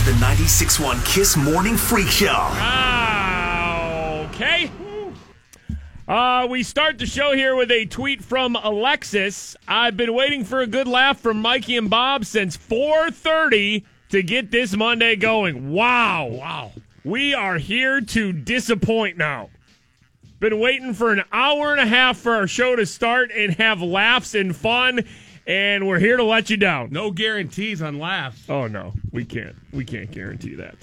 to the 96.1 Kiss Morning Freak Show. Ah, okay. Uh, we start the show here with a tweet from Alexis. I've been waiting for a good laugh from Mikey and Bob since 4:30 to get this Monday going. Wow, wow. We are here to disappoint now. Been waiting for an hour and a half for our show to start and have laughs and fun, and we're here to let you down. No guarantees on laughs. Oh no, we can't. We can't guarantee that.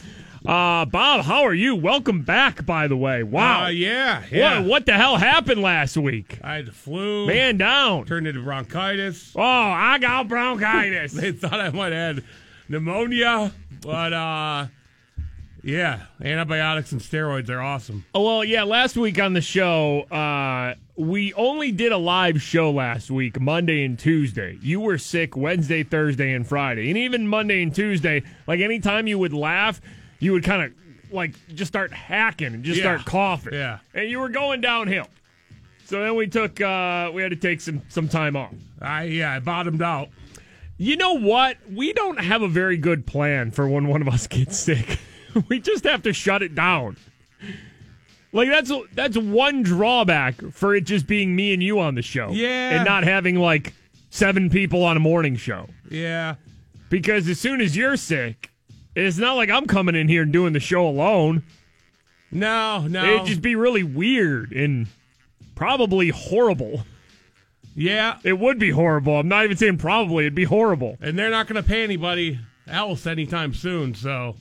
Uh, Bob, how are you? Welcome back, by the way. Wow. Uh, yeah, yeah. What, what the hell happened last week? I had the flu. Man down. Turned into bronchitis. Oh, I got bronchitis. they thought I might have had pneumonia, but uh, yeah, antibiotics and steroids are awesome. oh, well, yeah, last week on the show, uh, we only did a live show last week, Monday and Tuesday. You were sick Wednesday, Thursday, and Friday. And even Monday and Tuesday, like anytime you would laugh, you would kind of like just start hacking and just Yeah. start coughing. Yeah. And you were going downhill. So then we took uh we had to take some some time off. I yeah, I bottomed out. You know what? We don't have a very good plan for when one of us gets sick. we just have to shut it down. Like that's that's one drawback for it just being me and you on the show. Yeah. And not having like seven people on a morning show. Yeah, Because as soon as you're sick, it's not like I'm coming in here and doing the show alone. no, no. It'd just be really weird and probably horrible. yeah, It would be horrible. I'm not even saying probably. It'd be horrible. and they're not going to pay anybody else anytime soon. So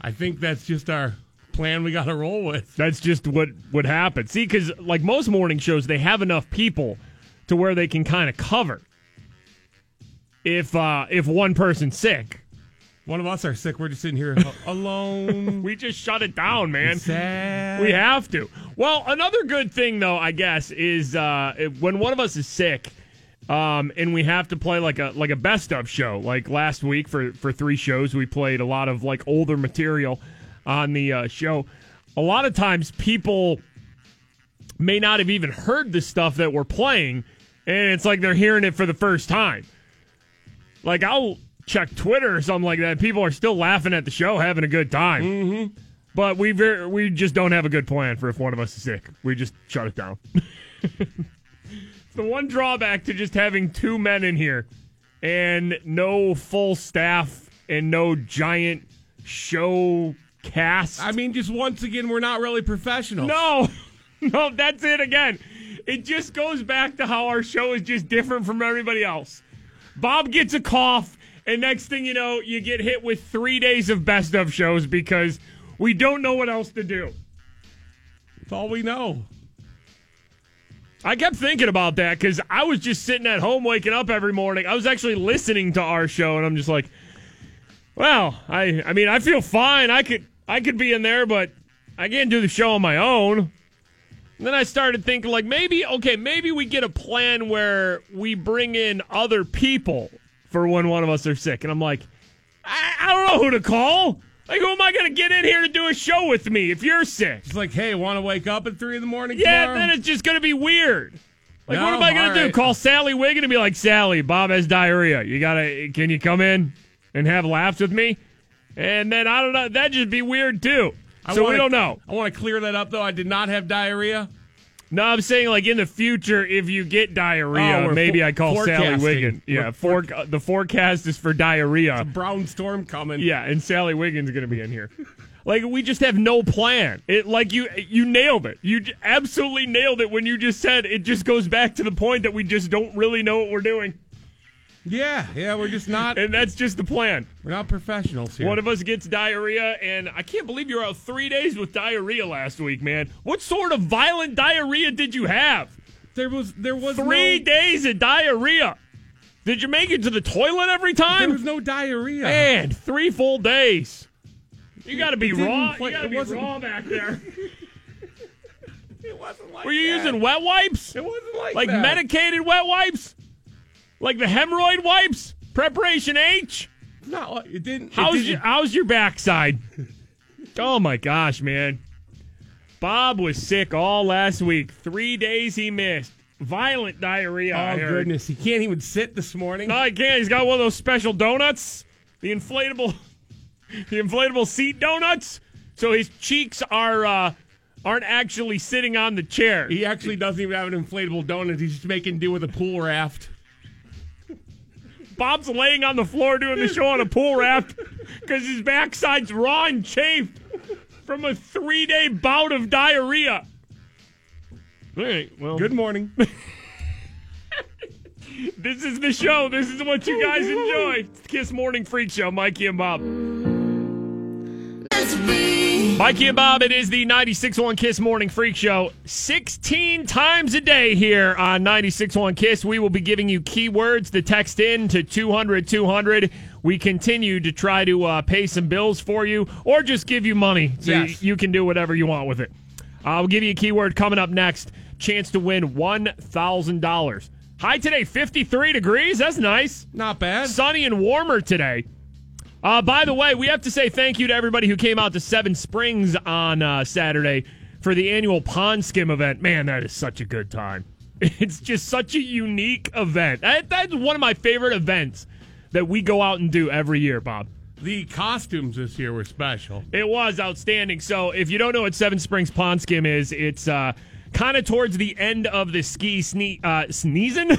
I think that's just our plan. We got to roll with. That's just what would happen. See, because like most morning shows, they have enough people to where they can kind of cover if uh, if one person's sick. One of us are sick. We're just sitting here alone. We just shut it down, man. Sad. We have to. Well, another good thing though, I guess, is uh, when one of us is sick, um, and we have to play like a like a best of show. Like last week for for three shows, we played a lot of like older material on the uh, show. A lot of times, people may not have even heard the stuff that we're playing, and it's like they're hearing it for the first time. Like I'll check Twitter or something like that. People are still laughing at the show, having a good time. Mm-hmm. But we ver- we just don't have a good plan for if one of us is sick. We just shut it down. it's the one drawback to just having two men in here and no full staff and no giant show cast. I mean, just once again, we're not really professional. No, no, that's it again. It just goes back to how our show is just different from everybody else. Bob gets a cough, and next thing you know, you get hit with three days of best of shows because we don't know what else to do. That's all we know. I kept thinking about that because I was just sitting at home waking up every morning. I was actually listening to our show, and I'm just like, well, I, I mean, I feel fine. I could, I could be in there, but I can't do the show on my own. And then I started thinking, like, maybe, okay, maybe we get a plan where we bring in other people for when one of us are sick. And I'm like, I, I don't know who to call. Like, who am I going to get in here to do a show with me if you're sick? It's like, hey, want to wake up at three in the morning? Yeah, tomorrow? then it's just going to be weird. Like, what am I going all to do? Call Sally Wiggin and be like, Sally, Bob has diarrhea. You got to, can you come in and have laughs with me? And then, I don't know, that'd just be weird too. I so we wanna- don't know. I want to clear that up, though. I did not have diarrhea. No, I'm saying, like, in the future, if you get diarrhea, Oh, maybe fo- I call Sally forecasting. Wiggin. Yeah, for, the forecast is for diarrhea. A brown storm coming. Yeah, and Sally Wiggins going to be in here. Like we just have no plan. It like you you nailed it. You absolutely nailed it when you just said it just goes back to the point that we just don't really know what we're doing. Yeah, yeah. We're just not. And that's just the plan. we're not professionals here. One of us gets diarrhea, and I can't believe you were out three days with diarrhea last week, man. What sort of violent diarrhea did you have? there was there was Three no, days of diarrhea. Did you make it to the toilet every time? There was no diarrhea. Man, three full days. You got to be raw. play- you got to be wasn't- raw back there. It wasn't like Were you that. using wet wipes? It wasn't like Like that. medicated wet wipes? Like the hemorrhoid wipes? Preparation H? Like it didn't. it How's didn't- your How's your backside? oh my gosh, man! Bob was sick all last week. Three days he missed. Violent diarrhea. Oh goodness, he can't even sit this morning. No, he can't. He's got one of those special donuts, the inflatable, the inflatable seat donuts. So his cheeks are uh, aren't actually sitting on the chair. He actually doesn't even have an inflatable donut. He's just making do with a pool raft. Bob's laying on the floor doing the show on a pool raft because his backside's raw and chafed from a three day bout of diarrhea. All right, well, Good morning. This is the show. This is what you guys enjoy. Kiss Morning Freak Show. Mikey and Bob. Mikey and Bob, it is the 96.1 Kiss Morning Freak Show. 16 times a day here on 96.1 Kiss. We will be giving you keywords to text in to 200 200. We continue to try to uh, pay some bills for you or just give you money so Yes. you, you can do whatever you want with it. Uh, we'll give you a keyword coming up next. Chance to win $1,000. High today, 53 degrees. That's nice Not bad. sunny and warmer today. Uh, by the way, we have to say thank you to everybody who came out to Seven Springs on uh, Saturday for the annual Pond Skim event. Man, that is such a good time. It's just such a unique event. That, that's one of my favorite events that we go out and do every year, Bob. The costumes this year were special. It was outstanding. So, if you don't know what Seven Springs Pond Skim is, it's uh, kind of towards the end of the ski sne- uh, sneezing,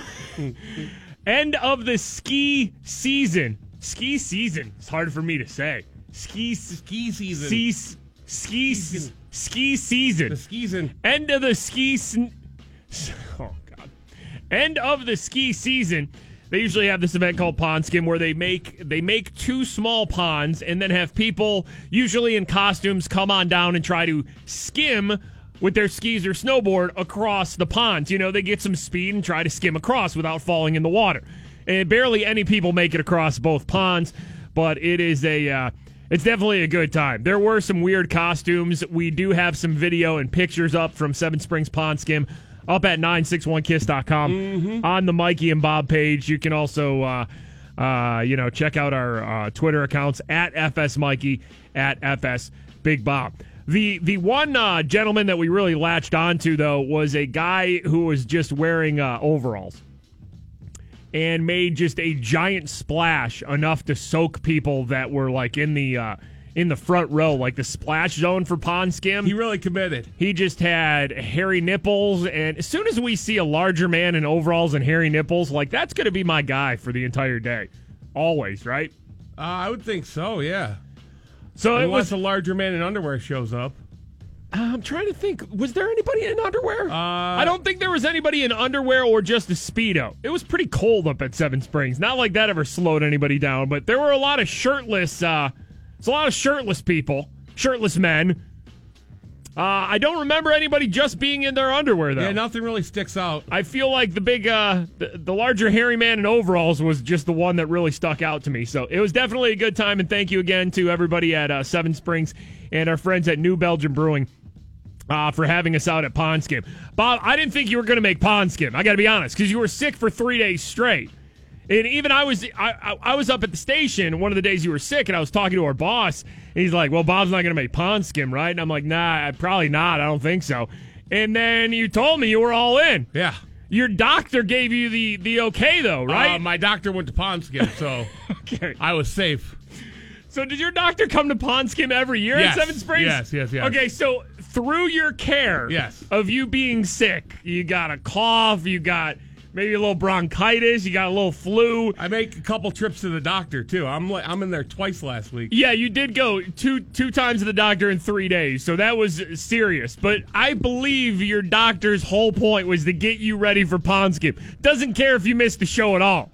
end of the ski season. Ski season. It's hard for me to say. Ski Ski season. ski ski Season. ski season. The skis End of the ski. Sn- oh God. End of the ski season. They usually have this event called Pond Skim where they make they make two small ponds and then have people usually in costumes come on down and try to skim with their skis or snowboard across the ponds. You know, they get some speed and try to skim across without falling in the water. And barely any people make it across both ponds, but it is a uh, it's definitely a good time. There were some weird costumes. We do have some video and pictures up from Seven Springs Pond Skim up at 961kiss.com on the Mikey and Bob page. You can also, uh, uh, you know, check out our uh, Twitter accounts at FS Mikey, at FS Big Bob. The the one uh, gentleman that we really latched onto though was a guy who was just wearing uh, overalls and made just a giant splash enough to soak people that were like in the uh, in the front row, like the splash zone for pond skim. He really committed. He just had hairy nipples, and as soon as we see a larger man in overalls and hairy nipples, like that's going to be my guy for the entire day, always, right? Uh, I would think so. Yeah. So it Unless was. a larger man in underwear shows up. I'm trying to think. Was there anybody in underwear? Uh, I don't think there was anybody in underwear or just a speedo. It was pretty cold up at Seven Springs. Not like that ever slowed anybody down, but there were a lot of shirtless. Uh, it's a lot of shirtless people, shirtless men. Uh, I don't remember anybody just being in their underwear though. Yeah, nothing really sticks out. I feel like the big, uh, the, the larger hairy man in overalls was just the one that really stuck out to me. So it was definitely a good time, and thank you again to everybody at uh, Seven Springs and our friends at New Belgium Brewing uh, for having us out at Pond Skim. Bob, I didn't think you were going to make Pond Skim. I got to be honest, because you were sick for three days straight. And even I was I, I, I was up at the station one of the days you were sick, and I was talking to our boss, and he's like, "Well, Bob's not going to make Pond Skim, right?" And I'm like, "Nah, probably not. I don't think so." And then you told me you were all in. Yeah. Your doctor gave you the the okay though, right? Uh, my doctor went to Pond Skim, so okay. I was safe. So did your doctor come to Pond Skim every year Yes. at Seven Springs? Yes, yes, yes. Okay, so through your care Yes. of you being sick, you got a cough, you got maybe a little bronchitis, you got a little flu. I make a couple trips to the doctor too. I'm like I'm in there twice last week. Yeah, you did go two two times to the doctor in three days, so that was serious. But I believe your doctor's whole point was to get you ready for Pond Skim. Doesn't care if you missed the show at all.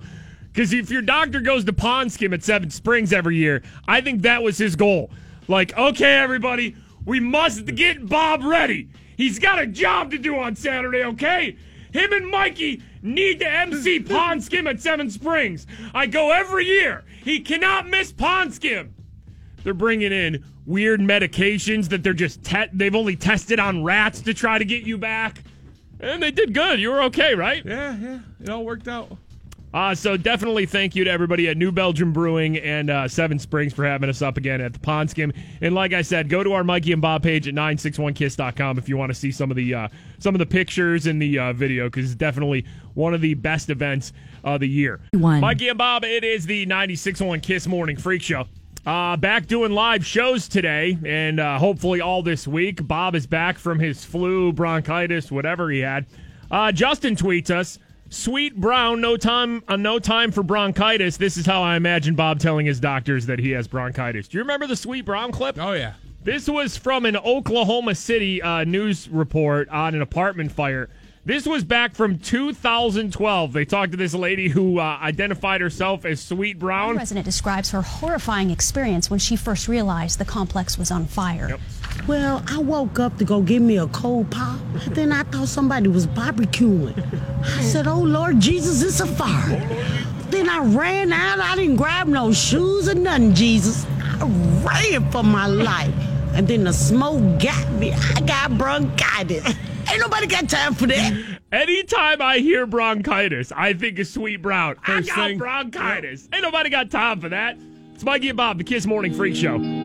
Because if your doctor goes to Pond Skim at Seven Springs every year, I think that was his goal. Like, okay, everybody, we must get Bob ready. He's got a job to do on Saturday, okay? Him and Mikey need to MC Pond Skim at Seven Springs. I go every year. He cannot miss Pond Skim. They're bringing in weird medications that they're just te- they've only tested on rats to try to get you back. And they did good. You were okay, right? Yeah, yeah. It all worked out. Uh, so definitely thank you to everybody at New Belgium Brewing and uh, Seven Springs for having us up again at the Pond Skim. And like I said, go to our Mikey and Bob page at 961kiss.com if you want to see some of the uh, some of the pictures and the uh, video because it's definitely one of the best events of the year. One. Mikey and Bob, it is the 961 Kiss Morning Freak Show. Uh, back doing live shows today and uh, hopefully all this week. Bob is back from his flu, bronchitis, whatever he had. Uh, Justin tweets us. Sweet Brown, no time, uh, no time for bronchitis. This is how I imagine Bob telling his doctors that he has bronchitis. Do you remember the Sweet Brown clip? Oh, yeah. This was from an Oklahoma City uh, news report on an apartment fire. This was back from 2012. They talked to this lady who uh, identified herself as Sweet One Brown. resident describes her horrifying experience when she first realized the complex was on fire. Yep. Well, I woke up to go get me a cold pop. Then I thought somebody was barbecuing. I said, Oh Lord Jesus, it's a fire. Then I ran out. I didn't grab no shoes or nothing, Jesus. I ran for my life. And then the smoke got me. I got bronchitis. Ain't nobody got time for that. Anytime I hear bronchitis, I think of Sweet Brown. First I got thing- bronchitis. Ain't nobody got time for that. It's Mikey and Bob, the Kiss Morning Freak Show.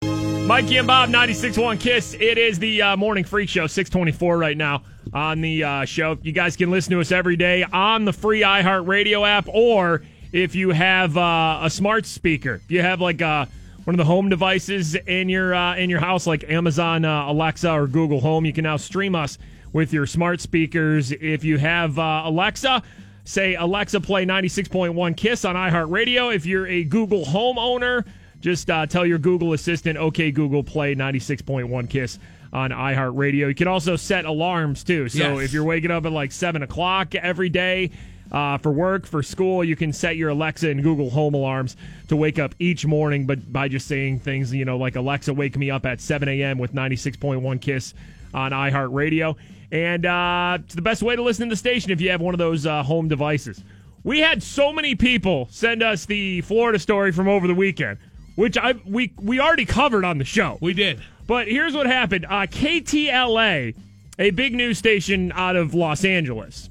Mikey and Bob, 96.1 Kiss. It is the uh, Morning Freak Show, 624 right now on the uh, show. You guys can listen to us every day on the free iHeartRadio app or if you have uh, a smart speaker. If you have like uh, one of the home devices in your uh, in your house, like Amazon uh, Alexa or Google Home. You can now stream us with your smart speakers. If you have Alexa, say Alexa play 96.1 Kiss on iHeartRadio. If you're a Google Home owner, just uh, tell your Google Assistant, okay, Google, play 96.1 Kiss on iHeartRadio. You can also set alarms too. So Yes. if you're waking up at like 7 o'clock every day uh, for work, for school, you can set your Alexa and Google Home alarms to wake up each morning, but by just saying things, you know, like Alexa, wake me up at 7 a.m. with 96.1 Kiss on iHeartRadio. And uh, it's the best way to listen to the station if you have one of those uh, home devices. We had so many people send us the Florida story from over the weekend, which I we we already covered on the show. We did. But here's what happened: uh, KTLA, a big news station out of Los Angeles,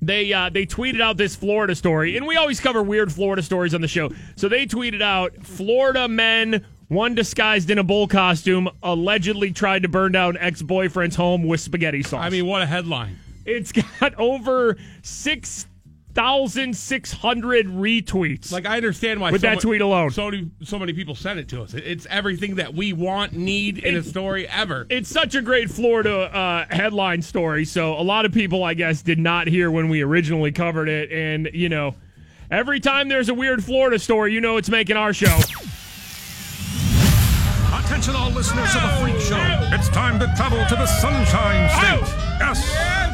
they uh, they tweeted out this Florida story, and we always cover weird Florida stories on the show. So they tweeted out Florida men. One disguised in a bull costume allegedly tried to burn down ex boyfriend's home with spaghetti sauce. I mean, what a headline. it's got over 6,600 retweets. Like, I understand why. With so that mu- tweet alone. So, many- so many people sent it to us. It- It's everything that we want, need in a story ever. it's such a great Florida uh, headline story. So a lot of people, I guess, did not hear when we originally covered it. And, you know, every time there's a weird Florida story, you know it's making our show. Attention, all listeners of the Freak Show. It's time to travel to the Sunshine State. Yes,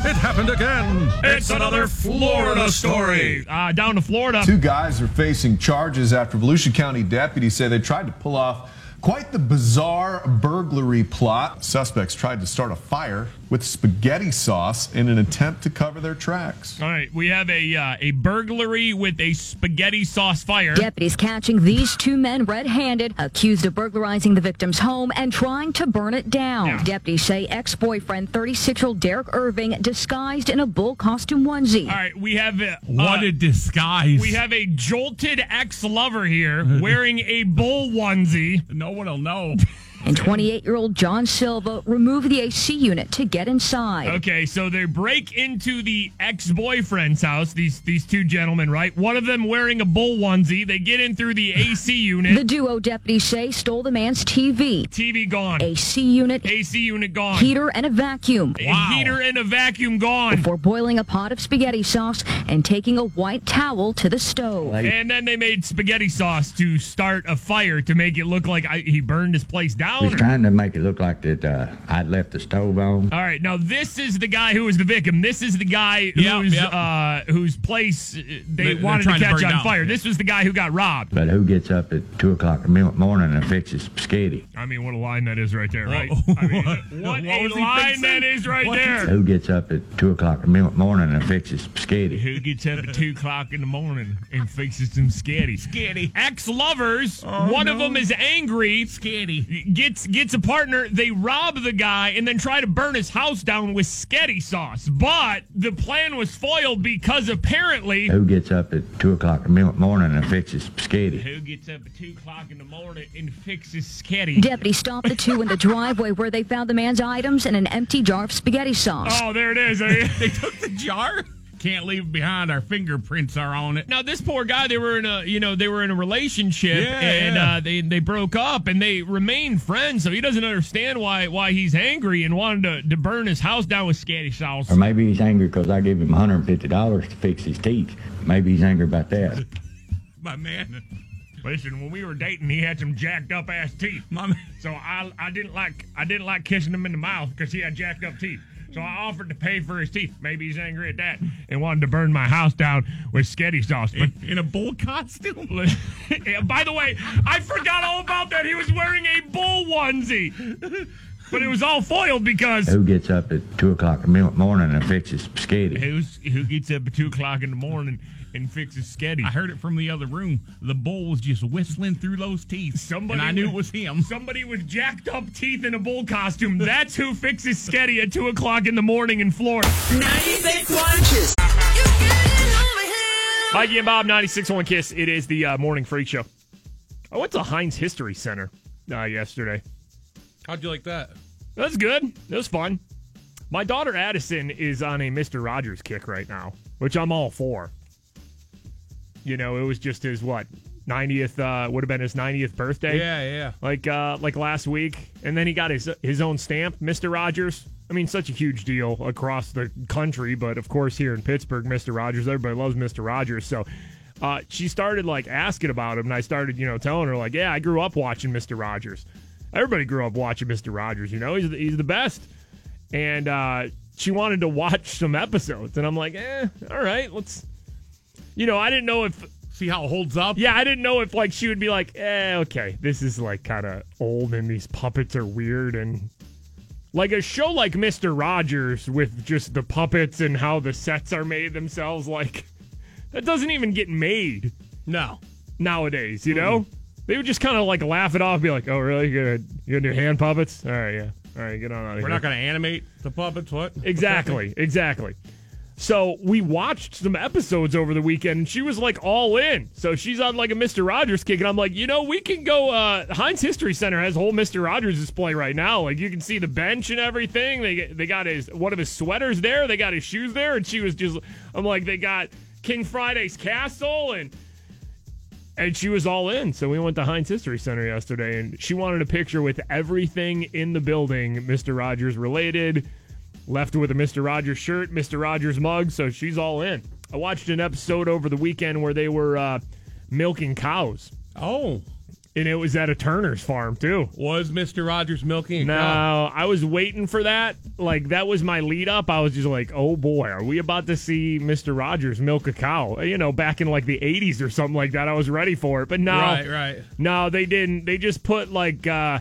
it happened again. It's another Florida story. Uh, down to Florida. Two guys are facing charges after Volusia County deputies say they tried to pull off quite the bizarre burglary plot. Suspects tried to start a fire with spaghetti sauce in an attempt to cover their tracks. All right, we have a uh, a burglary with a spaghetti sauce fire. Deputies catching these two men red-handed, accused of burglarizing the victim's home and trying to burn it down. Yeah. Deputies say ex-boyfriend, 36-year-old Derek Irving, disguised in a bull costume onesie. All right, we have uh, what uh, a disguise. we have a jolted ex-lover here wearing a bull onesie. no one will know. And 28-year-old John Silva removed the AC unit to get inside. Okay, so they break into the ex-boyfriend's house. These these two gentlemen, right? One of them wearing a bull onesie. They get in through the AC unit. The duo deputies say stole the man's TV, TV gone. AC unit, AC unit gone. heater, and a vacuum. A heater and a vacuum gone. Before boiling a pot of spaghetti sauce and taking a white towel to the stove. And then they made spaghetti sauce to start a fire to make it look like I, he burned his place down. Was or- trying to make it look like that uh, I'd left the stove on. All right, now this is the guy who was the victim. This is the guy Yep, whose yep. uh, whose place uh, they They- wanted to trying to catch on down. fire. This was the guy who got robbed. But who gets up at two o'clock in the morning and fixes spaghetti? I mean, what a line that is right there, right? Whoa. I mean, What- what what a line fixing? that is right What there. Who gets up at 2 o'clock in the morning and fixes spaghetti? Who gets up at two o'clock in the morning and fixes some sketty? Sketty. Ex-lovers. Oh, one of them is angry. Sketty. Gets gets a partner. They rob the guy and then try to burn his house down with sketty sauce. But the plan was foiled because apparently. Who gets up at 2 o'clock in the morning and fixes spaghetti? Who gets up at two o'clock in the morning and fixes sketty? Deputies stopped the two in the driveway where they found the man's items and an empty jar of spaghetti sauce. Oh, there it is. They took the jar. Can't leave behind. Our fingerprints are on it. Now this poor guy, they were in a you know they were in a relationship Yeah, and yeah. Uh, they they broke up and they remained friends. So he doesn't understand why why he's angry and wanted to, to burn his house down with scatty sauce. Or maybe he's angry because I gave him $150 to fix his teeth. Maybe he's angry about that. My man. Listen, when we were dating, he had some jacked up ass teeth. My man. So I I didn't like I didn't like kissing him in the mouth because he had jacked up teeth. So I offered to pay for his teeth. Maybe he's angry at that and wanted to burn my house down with sketty sauce. But In, in a bull costume. By the way, I forgot all about that. He was wearing a bull onesie. But it was all foiled because Who gets up at 2 o'clock in the morning and fixes sketty? who's who gets up at two o'clock in the morning and fixes sketty? I heard it from the other room. The bull was just whistling through those teeth. Somebody and I knew with- it was him. Somebody with jacked up teeth in a bull costume. That's who fixes sketty at two o'clock in the morning in Florida. 96 lunches. Mikey and Bob, 96.1 Kiss. It is the uh, morning freak show. I went to Heinz History Center uh, yesterday. How'd you like that? That's good. It was fun. My daughter Addison is on a Mister Rogers kick right now, which I'm all for. You know, it was just his what 90th uh, would have been his 90th birthday. Yeah, yeah. like uh, like last week, and then he got his his own stamp, Mister Rogers. I mean, such a huge deal across the country, but of course here in Pittsburgh, Mister Rogers, everybody loves Mister Rogers. So uh, she started like asking about him, and I started, you know, telling her like, yeah, I grew up watching Mister Rogers. Everybody grew up watching Mister Rogers. You know, he's the, he's the best. And uh, she wanted to watch some episodes, and I'm like, eh, all right, let's. You know, I didn't know if See how it holds up? yeah, I didn't know if like she would be like, eh, okay, this is like kind of old and these puppets are weird and like a show like Mister Rogers with just the puppets and how the sets are made themselves, like that doesn't even get made No. nowadays. You know, they would just kind of like laugh it off, be like, oh really, you gonna you gonna do hand puppets? All right, yeah, all right, get on out of here." We're not going to animate the puppets. What? Exactly, exactly. So we watched some episodes over the weekend, and she was like all in. So she's on like a Mister Rogers kick, and I'm like, you know, we can go. Uh, Heinz History Center has a whole Mister Rogers display right now. Like you can see the bench and everything. They they got his one of his sweaters there. They got his shoes there, and she was just. I'm like, they got King Friday's castle and. And she was all in. So we went to Heinz History Center yesterday, and she wanted a picture with everything in the building, Mr. Rogers related. Left with a Mr. Rogers shirt, Mr. Rogers mug, so she's all in. I watched an episode over the weekend where they were uh, milking cows, Oh. And it was at a Turner's farm too. Was Mr. Rogers milking a No, cow? I was waiting for that. Like that was my lead up. I was just like, "Oh boy, are we about to see Mr. Rogers milk a cow?" You know, back in like the '80s or something like that. I was ready for it, but no, Right, right. no, they didn't. They just put like uh,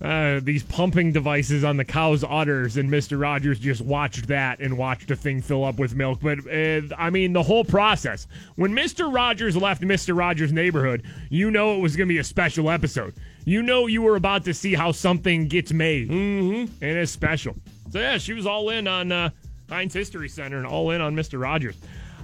uh, these pumping devices on the cow's udders, and Mr. Rogers just watched that and watched a thing fill up with milk. But uh, I mean, the whole process. When Mr. Rogers left Mr. Rogers' neighborhood, you know it was going to be a special episode. You know you were about to see how something gets made, mm-hmm. and it's special. So yeah, she was all in on uh, Heinz History Center and all in on Mr. Rogers.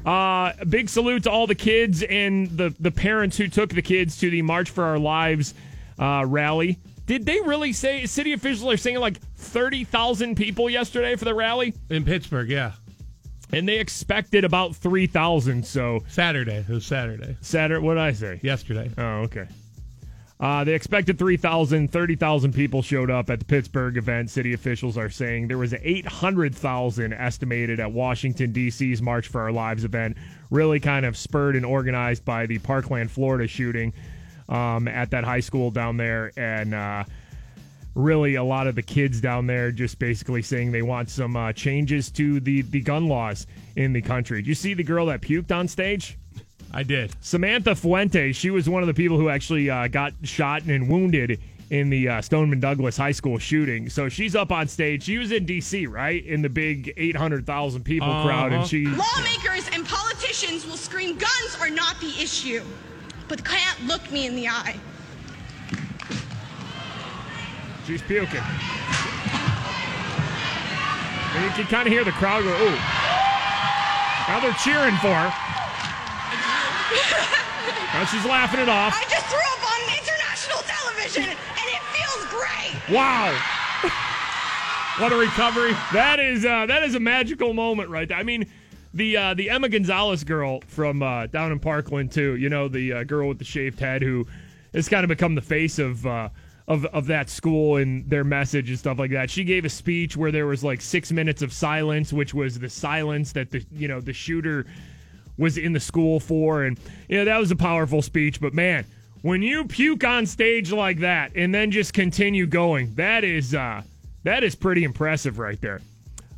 Uh, a big salute to all the kids and the the parents who took the kids to the March for Our Lives uh, rally. Did they really say city officials are saying like thirty thousand people yesterday for the rally, In Pittsburgh, yeah. and they expected about three thousand? So Saturday. It was Saturday. Saturday, what did I say? Yesterday. Oh, okay. Uh, they expected 3,000, 30,000 people showed up at the Pittsburgh event. City officials are saying there was 800,000 estimated at Washington, D.C.'s March for Our Lives event. Really kind of spurred and organized by the Parkland, Florida shooting um, at that high school down there. And uh, really, a lot of the kids down there just basically saying they want some uh, changes to the, the gun laws in the country. Did you see the girl that puked on stage? I did. Samantha Fuentes, she was one of the people who actually uh, got shot and wounded in the uh, Stoneman Douglas High School shooting. So she's up on stage. She was in D.C., right? In the big 800,000 people crowd. Uh-huh. And she. Lawmakers and politicians will scream guns are not the issue, but can't look me in the eye. She's puking. And you can kind of hear the crowd go, ooh. Now they're cheering for her. Now she's laughing it off. I just threw up on international television, and it feels great. Wow. What a recovery. That is uh, that is a magical moment right there. I mean, the uh, the Emma Gonzalez girl from uh, down in Parkland too. You know, the uh, girl with the shaved head who has kind of become the face of uh, of of that school and their message and stuff like that. She gave a speech where there was like six minutes of silence, which was the silence that the you know the shooter was in the school for, and you know that was a powerful speech. But man, when you puke on stage like that and then just continue going, that is uh, that is pretty impressive right there.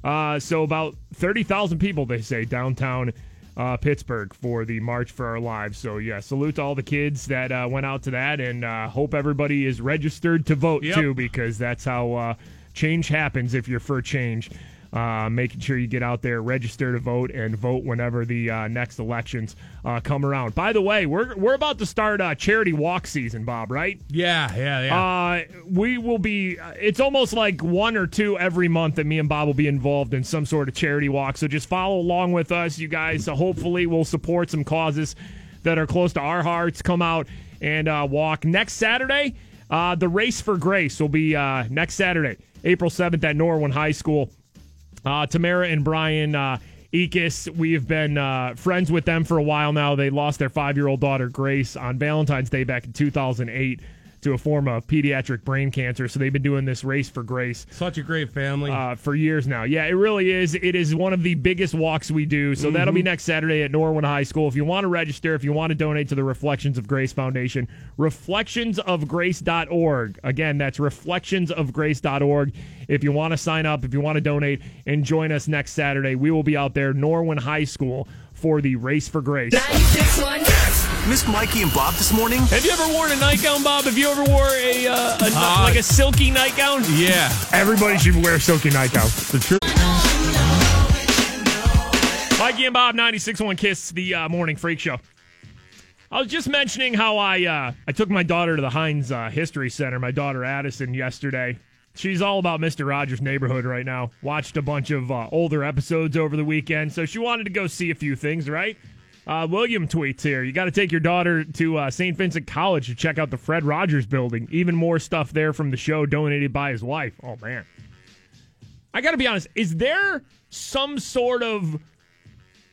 Uh, so about thirty thousand people, they say, downtown uh, Pittsburgh for the March for Our Lives. So yeah, salute to all the kids that uh, went out to that, and uh, hope everybody is registered to vote Yep. too, because that's how uh, change happens if you're for change. Uh, making sure you get out there, register to vote, and vote whenever the uh, next elections uh, come around. By the way, we're we're about to start uh, charity walk season, Bob. Right? Yeah, yeah, yeah. Uh, we will be. It's almost like one or two every month that me and Bob will be involved in some sort of charity walk. So just follow along with us, you guys. So hopefully, we'll support some causes that are close to our hearts. Come out and uh, walk next Saturday. Uh, the race for grace will be uh, next Saturday, April seventh at Norwin High School. Uh, Tamara and Brian uh, Ekis, we've been uh, friends with them for a while now. They lost their five year old daughter, Grace, on Valentine's Day back in 2008 to a form of pediatric brain cancer. So they've been doing this race for Grace Such a great family. uh, for years now. Yeah, it really is. It is one of the biggest walks we do. So that'll be next Saturday at Norwin High School. If you want to register, if you want to donate to the Reflections of Grace Foundation, reflectionsofgrace.org. Again, that's reflectionsofgrace.org. If you want to sign up, if you want to donate and join us next Saturday, we will be out there, Norwin High School, for the Race for Grace. 96.1 Missed Mikey and Bob this morning? Have you ever worn a nightgown, Bob? Have you ever wore a, uh, a Uh, like a silky nightgown? yeah. Everybody should wear silky nightgowns. The truth. Mikey and Bob, 96.1 Kiss, the uh, morning freak show. I was just mentioning how I uh, I took my daughter to the Heinz uh, History Center, my daughter Addison, yesterday. She's all about Mr. Rogers' neighborhood right now. Watched a bunch of uh, older episodes over the weekend, so she wanted to go see a few things, right? Uh, William tweets here. You got to take your daughter to uh, St. Vincent College to check out the Fred Rogers building. Even more stuff there from the show donated by his wife. Oh, man. I got to be honest. Is there some sort of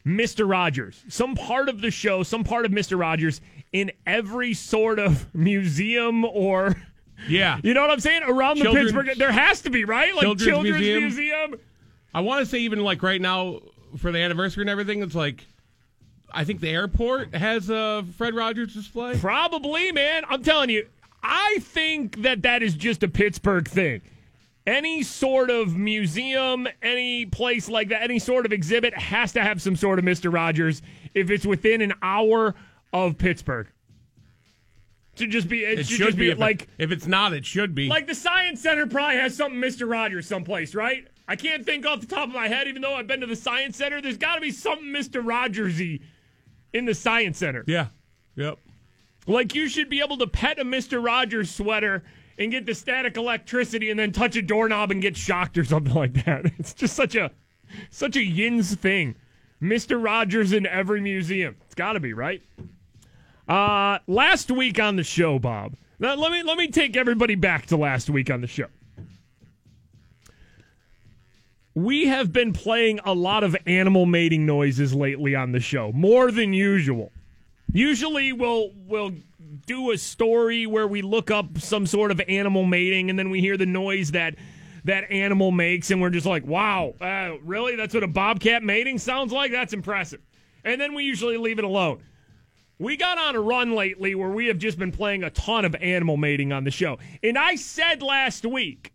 Mr. Rogers, some part of the show, some part of Mr. Rogers in every sort of museum or, Yeah. you know what I'm saying? Around the Children's- Pittsburgh, there has to be, right? Like Children's Children's, Museum. Museum. I want to say even like right now for the anniversary and everything, it's like I think the airport has a Fred Rogers display. Probably, man. I'm telling you, I think that that is just a Pittsburgh thing. Any sort of museum, any place like that, any sort of exhibit has to have some sort of Mr. Rogers if it's within an hour of Pittsburgh. To just be, it, It should, should just be if it- like if it's not, it should be. Like the Science Center probably has something Mr. Rogers someplace, right? I can't think off the top of my head, even though I've been to the Science Center. There's got to be something Mr. Rogersy in the Science Center. yeah. Yep. Like you should be able to pet a Mr. Rogers sweater and get the static electricity and then touch a doorknob and get shocked or something like that. It's just such a such a yins thing. Mr. Rogers in every museum. It's got to be, right? Uh last week on the show, Bob. Now, let me let me take everybody back to last week on the show. We have been playing a lot of animal mating noises lately on the show, more than usual. Usually we'll we'll do a story where we look up some sort of animal mating and then we hear the noise that that animal makes and we're just like, "Wow, uh, really? That's what a bobcat mating sounds like? That's impressive." And then we usually leave it alone. We got on a run lately where we have just been playing a ton of animal mating on the show. And I said last week,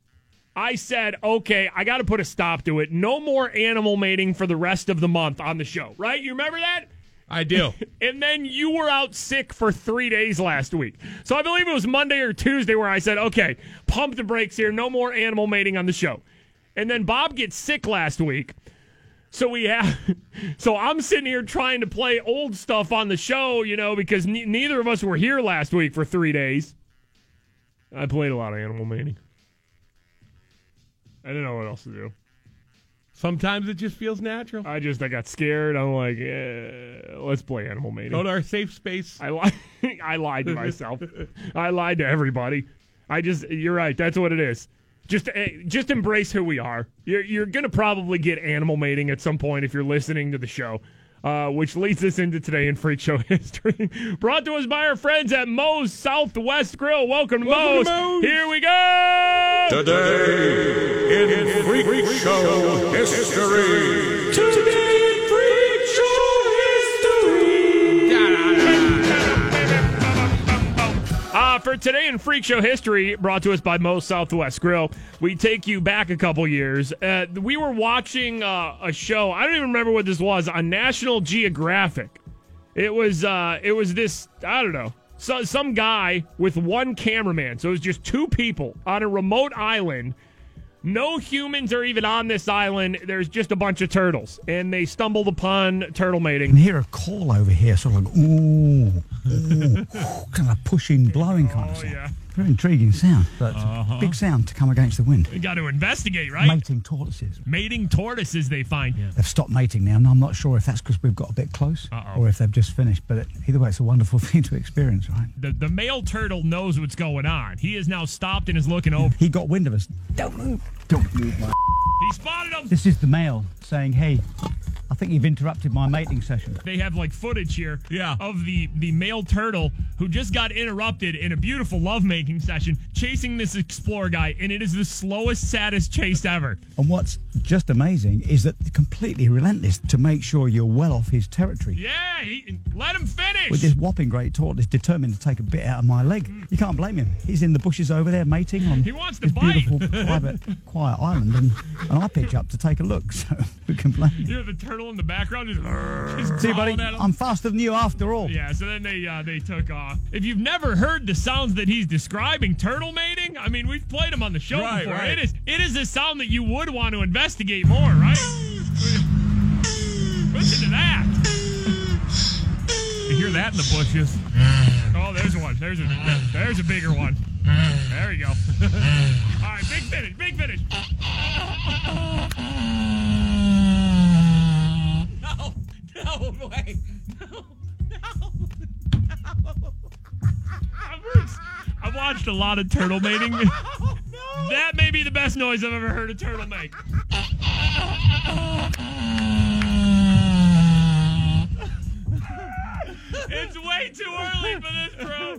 I said, okay, I got to put a stop to it. No more animal mating for the rest of the month on the show, right? You remember that? I do. and then you were out sick for three days last week. So I believe it was Monday or Tuesday where I said, okay, pump the brakes here. No more animal mating on the show. And then Bob gets sick last week. So we have, so I'm sitting here trying to play old stuff on the show, you know, because ne- neither of us were here last week for three days. I played a lot of animal mating. I didn't know what else to do. Sometimes it just feels natural. I just I got scared. I'm like, eh, let's play animal mating. Go to our safe space. I lied. I lied to myself. I lied to everybody. I just you're right. That's what it is. Just eh, just embrace who we are. You're you're gonna probably get animal mating at some point if you're listening to the show. Uh, which leads us into today in Freak Show history. Brought to us by our friends at Moe's Southwest Grill. Welcome to, Welcome Moe's. to Moe's. Here we go. Today in Freak Show history. Today Uh, for today in Freak Show history, brought to us by Moe's Southwest Grill, we take you back a couple years. Uh, we were watching uh, a show. I don't even remember what this was on National Geographic. It was uh, it was this I don't know so, some guy with one cameraman. So it was just two people on a remote island. No humans are even on this island. There's just a bunch of turtles, and they stumbled upon turtle mating. can hear a call over here, sort of like, ooh, ooh, kind of pushing, blowing kind of oh, sound. yeah. Very intriguing sound, but it's a big sound to come against the wind. We got to investigate, right? Mating tortoises. Mating tortoises, they find. Yeah. They've stopped mating now, and I'm not sure if that's because we've got a bit close Uh-oh. or if they've just finished. But either way, it's a wonderful thing to experience, right? The, the male turtle knows what's going on. He is now stopped and is looking over. He got wind of us. Don't move. Don't move, my. He spotted him. This is the male saying, hey, I think you've interrupted my mating session. They have like footage here Yeah. of the, the male turtle who just got interrupted in a beautiful lovemaking session chasing this explorer guy, and it is the slowest, saddest chase ever. And what's just amazing is that they're completely relentless to make sure you're well off his territory. Yeah, he, let him finish. With this whopping great tortoise determined to take a bit out of my leg. Mm. You can't blame him. He's in the bushes over there mating on He wants to this bite. beautiful, private, quiet island, and, and I pitch up to take a look. So who can blame him? You know the turtle in the background just, just See, buddy, at him. I'm faster than you after all. Yeah, so then they uh, they took off. If you've never heard the sounds that he's describing turtle mating, I mean we've played them on the show Right, before. right. It is it is a sound that you would want to investigate more, right? Listen to that. You hear that in the bushes. Oh, there's one. There's a there's a bigger one. There you go. All right, big finish, big finish. No, no, wait, no, no, no. I've watched a lot of turtle mating. That may be the best noise I've ever heard a turtle make. It's way too early for this, bro.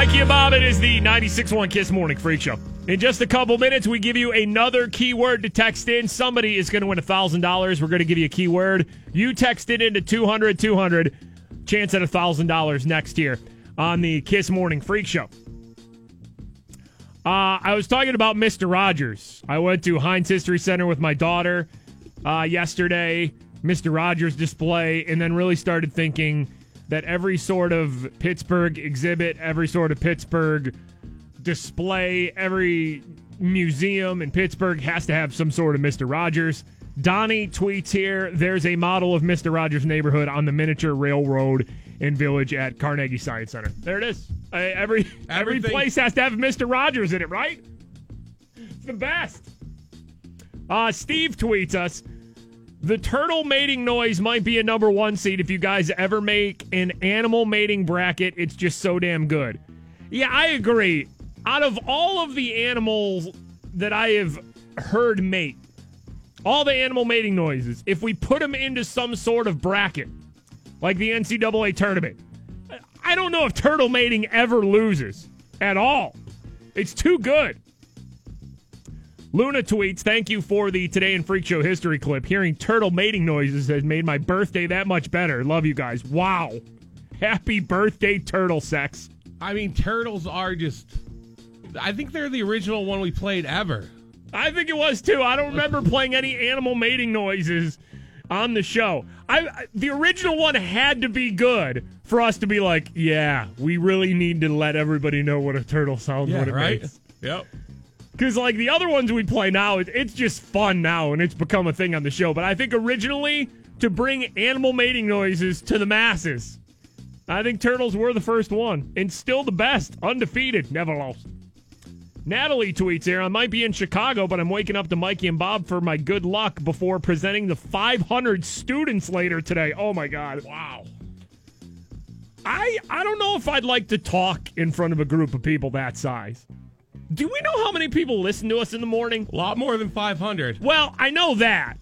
Mikey and Bob, it is the 96.1 Kiss Morning Freak Show. In just a couple minutes, we give you another keyword to text in. Somebody is going to win $1,000. We're going to give you a keyword. You text it into 200 200. Chance at $1,000 next year on the Kiss Morning Freak Show. Uh, I was talking about Mr. Rogers. I went to Heinz History Center with my daughter uh, yesterday, Mr. Rogers display, and then really started thinking that every sort of Pittsburgh exhibit, every sort of Pittsburgh display, every museum in Pittsburgh has to have some sort of Mr. Rogers. Donnie tweets here there's a model of Mr. Rogers' neighborhood on the miniature railroad and village at Carnegie Science Center. There it is. Uh, every every place has to have Mr. Rogers in it, right? It's the best. Uh, Steve tweets us the turtle mating noise might be a number one seed if you guys ever make an animal mating bracket. It's just so damn good. Yeah, I agree. out of all of the animals that I have heard mate, all the animal mating noises, if we put them into some sort of bracket, like the NCAA tournament, I don't know if turtle mating ever loses at all. It's too good. Luna tweets, thank you for the Today in Freak Show history clip. Hearing turtle mating noises has made my birthday that much better. Love you guys. Wow. Happy birthday, turtle sex. I mean, turtles are just. I think they're the original one we played ever. I think it was too. I don't remember playing any animal mating noises on the show. I the original one had to be good for us to be like, yeah, we really need to let everybody know what a turtle sounds when it right. makes. Yep. Because like the other ones we play now, it's just fun now, and it's become a thing on the show. But I think originally to bring animal mating noises to the masses, I think turtles were the first one, and still the best, undefeated, never lost. Natalie tweets here, I might be in Chicago, but I'm waking up to Mikey and Bob for my good luck before presenting the 500 students later today. Oh my God. Wow. I I don't know if I'd like to talk in front of a group of people that size. Do we know how many people listen to us in the morning? A lot more than 500. Well, I know that.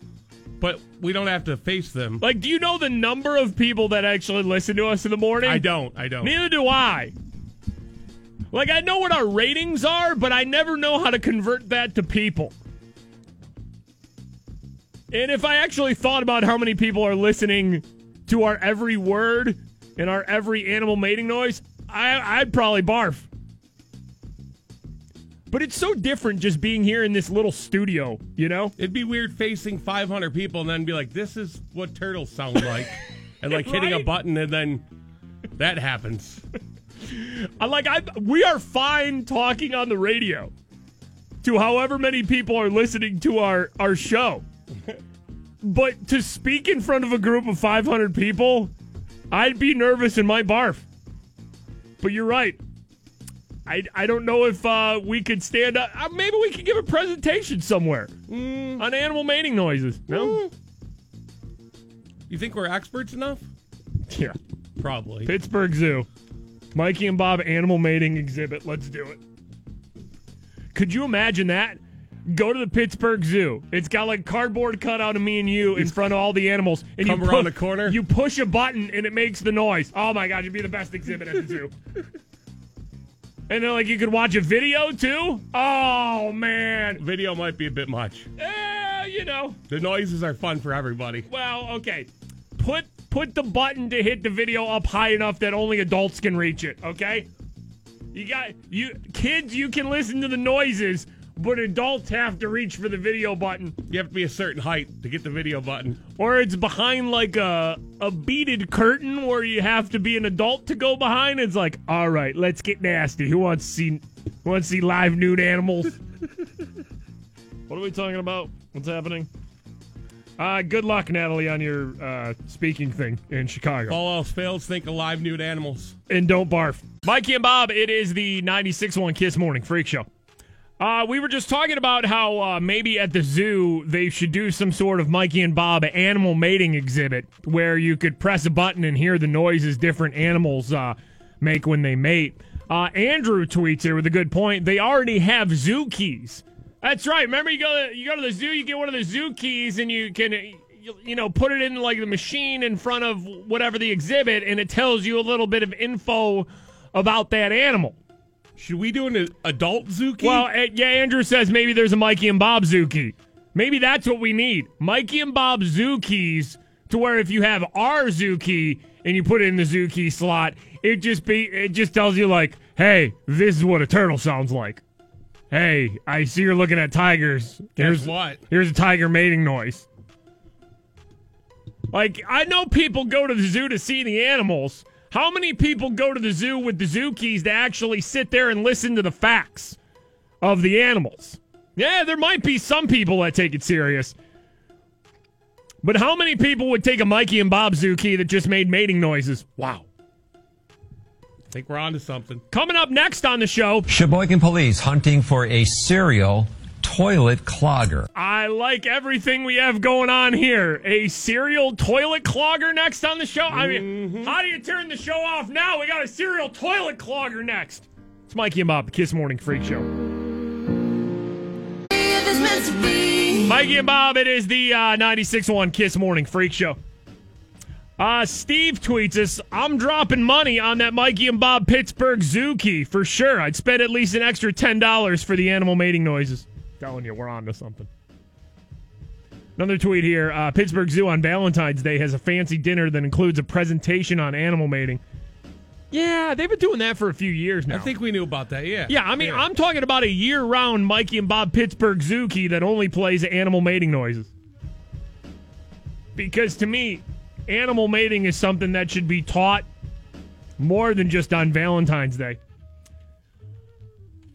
But we don't have to face them. Like, do you know the number of people that actually listen to us in the morning? I don't. I don't. Neither do I. Like, I know what our ratings are, but I never know how to convert that to people. And if I actually thought about how many people are listening to our every word and our every animal mating noise, I, I'd probably barf. But it's so different just being here in this little studio, you know? It'd be weird facing 500 people and then be like, this is what turtles sound like. and like hitting a button and then that happens. I'm like I we are fine talking on the radio to however many people are listening to our our show. but to speak in front of a group of 500 people, I'd be nervous and might barf. But you're right. I, I don't know if uh, we could stand up. Uh, maybe we could give a presentation somewhere on animal mating noises. No? You think we're experts enough? Yeah. Probably. Pittsburgh Zoo. Mikey and Bob animal mating exhibit. Let's do it. Could you imagine that? Go to the Pittsburgh Zoo. It's got like cardboard cutout of me and you in front of all the animals. And Come you around pu- the corner? You push a button and it makes the noise. Oh my god, you'd be the best exhibit at the zoo. and then like you could watch a video too. Oh man. Video might be a bit much. Eh, you know. The noises are fun for everybody. Well, okay. Put put the button to hit the video up high enough that only adults can reach it, okay? You got you kids you can listen to the noises, but adults have to reach for the video button. You have to be a certain height to get the video button. Or it's behind like a a beaded curtain where you have to be an adult to go behind. It's like, all right, let's get nasty. Who wants to see who wants to see live nude animals? what are we talking about? What's happening? Uh, good luck, Natalie, on your uh, speaking thing in Chicago. All else fails, think of live nude animals. And don't barf. Mikey and Bob, it is the 96 1 Kiss Morning Freak Show. Uh, we were just talking about how uh, maybe at the zoo they should do some sort of Mikey and Bob animal mating exhibit where you could press a button and hear the noises different animals uh, make when they mate. Uh, Andrew tweets here with a good point. They already have zoo keys. That's right. Remember, you go to, you go to the zoo, you get one of the zoo keys, and you can you, you know put it in like the machine in front of whatever the exhibit, and it tells you a little bit of info about that animal. Should we do an adult Zuki? Well, uh, yeah, Andrew says maybe there's a Mikey and Bob Zuki. Maybe that's what we need. Mikey and Bob Zukis to where if you have our Zuki and you put it in the Zuki slot, it just be it just tells you like, hey, this is what a turtle sounds like. Hey, I see you're looking at tigers. Guess here's what? Here's a tiger mating noise. Like I know people go to the zoo to see the animals. How many people go to the zoo with the zoo keys to actually sit there and listen to the facts of the animals? Yeah, there might be some people that take it serious. But how many people would take a Mikey and Bob zoo key that just made mating noises? Wow. I think we're on to something. Coming up next on the show, Sheboygan police hunting for a serial toilet clogger. I like everything we have going on here. A serial toilet clogger next on the show. I mean, how do you turn the show off now? We got a serial toilet clogger next. It's Mikey and Bob, the Kiss Morning Freak Show. Mikey and Bob, it is the uh, 96.1 Kiss Morning Freak Show. Uh, Steve tweets us, I'm dropping money on that Mikey and Bob Pittsburgh Zoo key for sure. I'd spend at least an extra $10 for the animal mating noises. Telling you, we're on to something. Another tweet here uh, Pittsburgh Zoo on Valentine's Day has a fancy dinner that includes a presentation on animal mating. Yeah, they've been doing that for a few years now. I think we knew about that. Yeah. Yeah, I mean, I'm talking about a year round Mikey and Bob Pittsburgh Zoo key that only plays animal mating noises. Because to me, animal mating is something that should be taught more than just on Valentine's Day.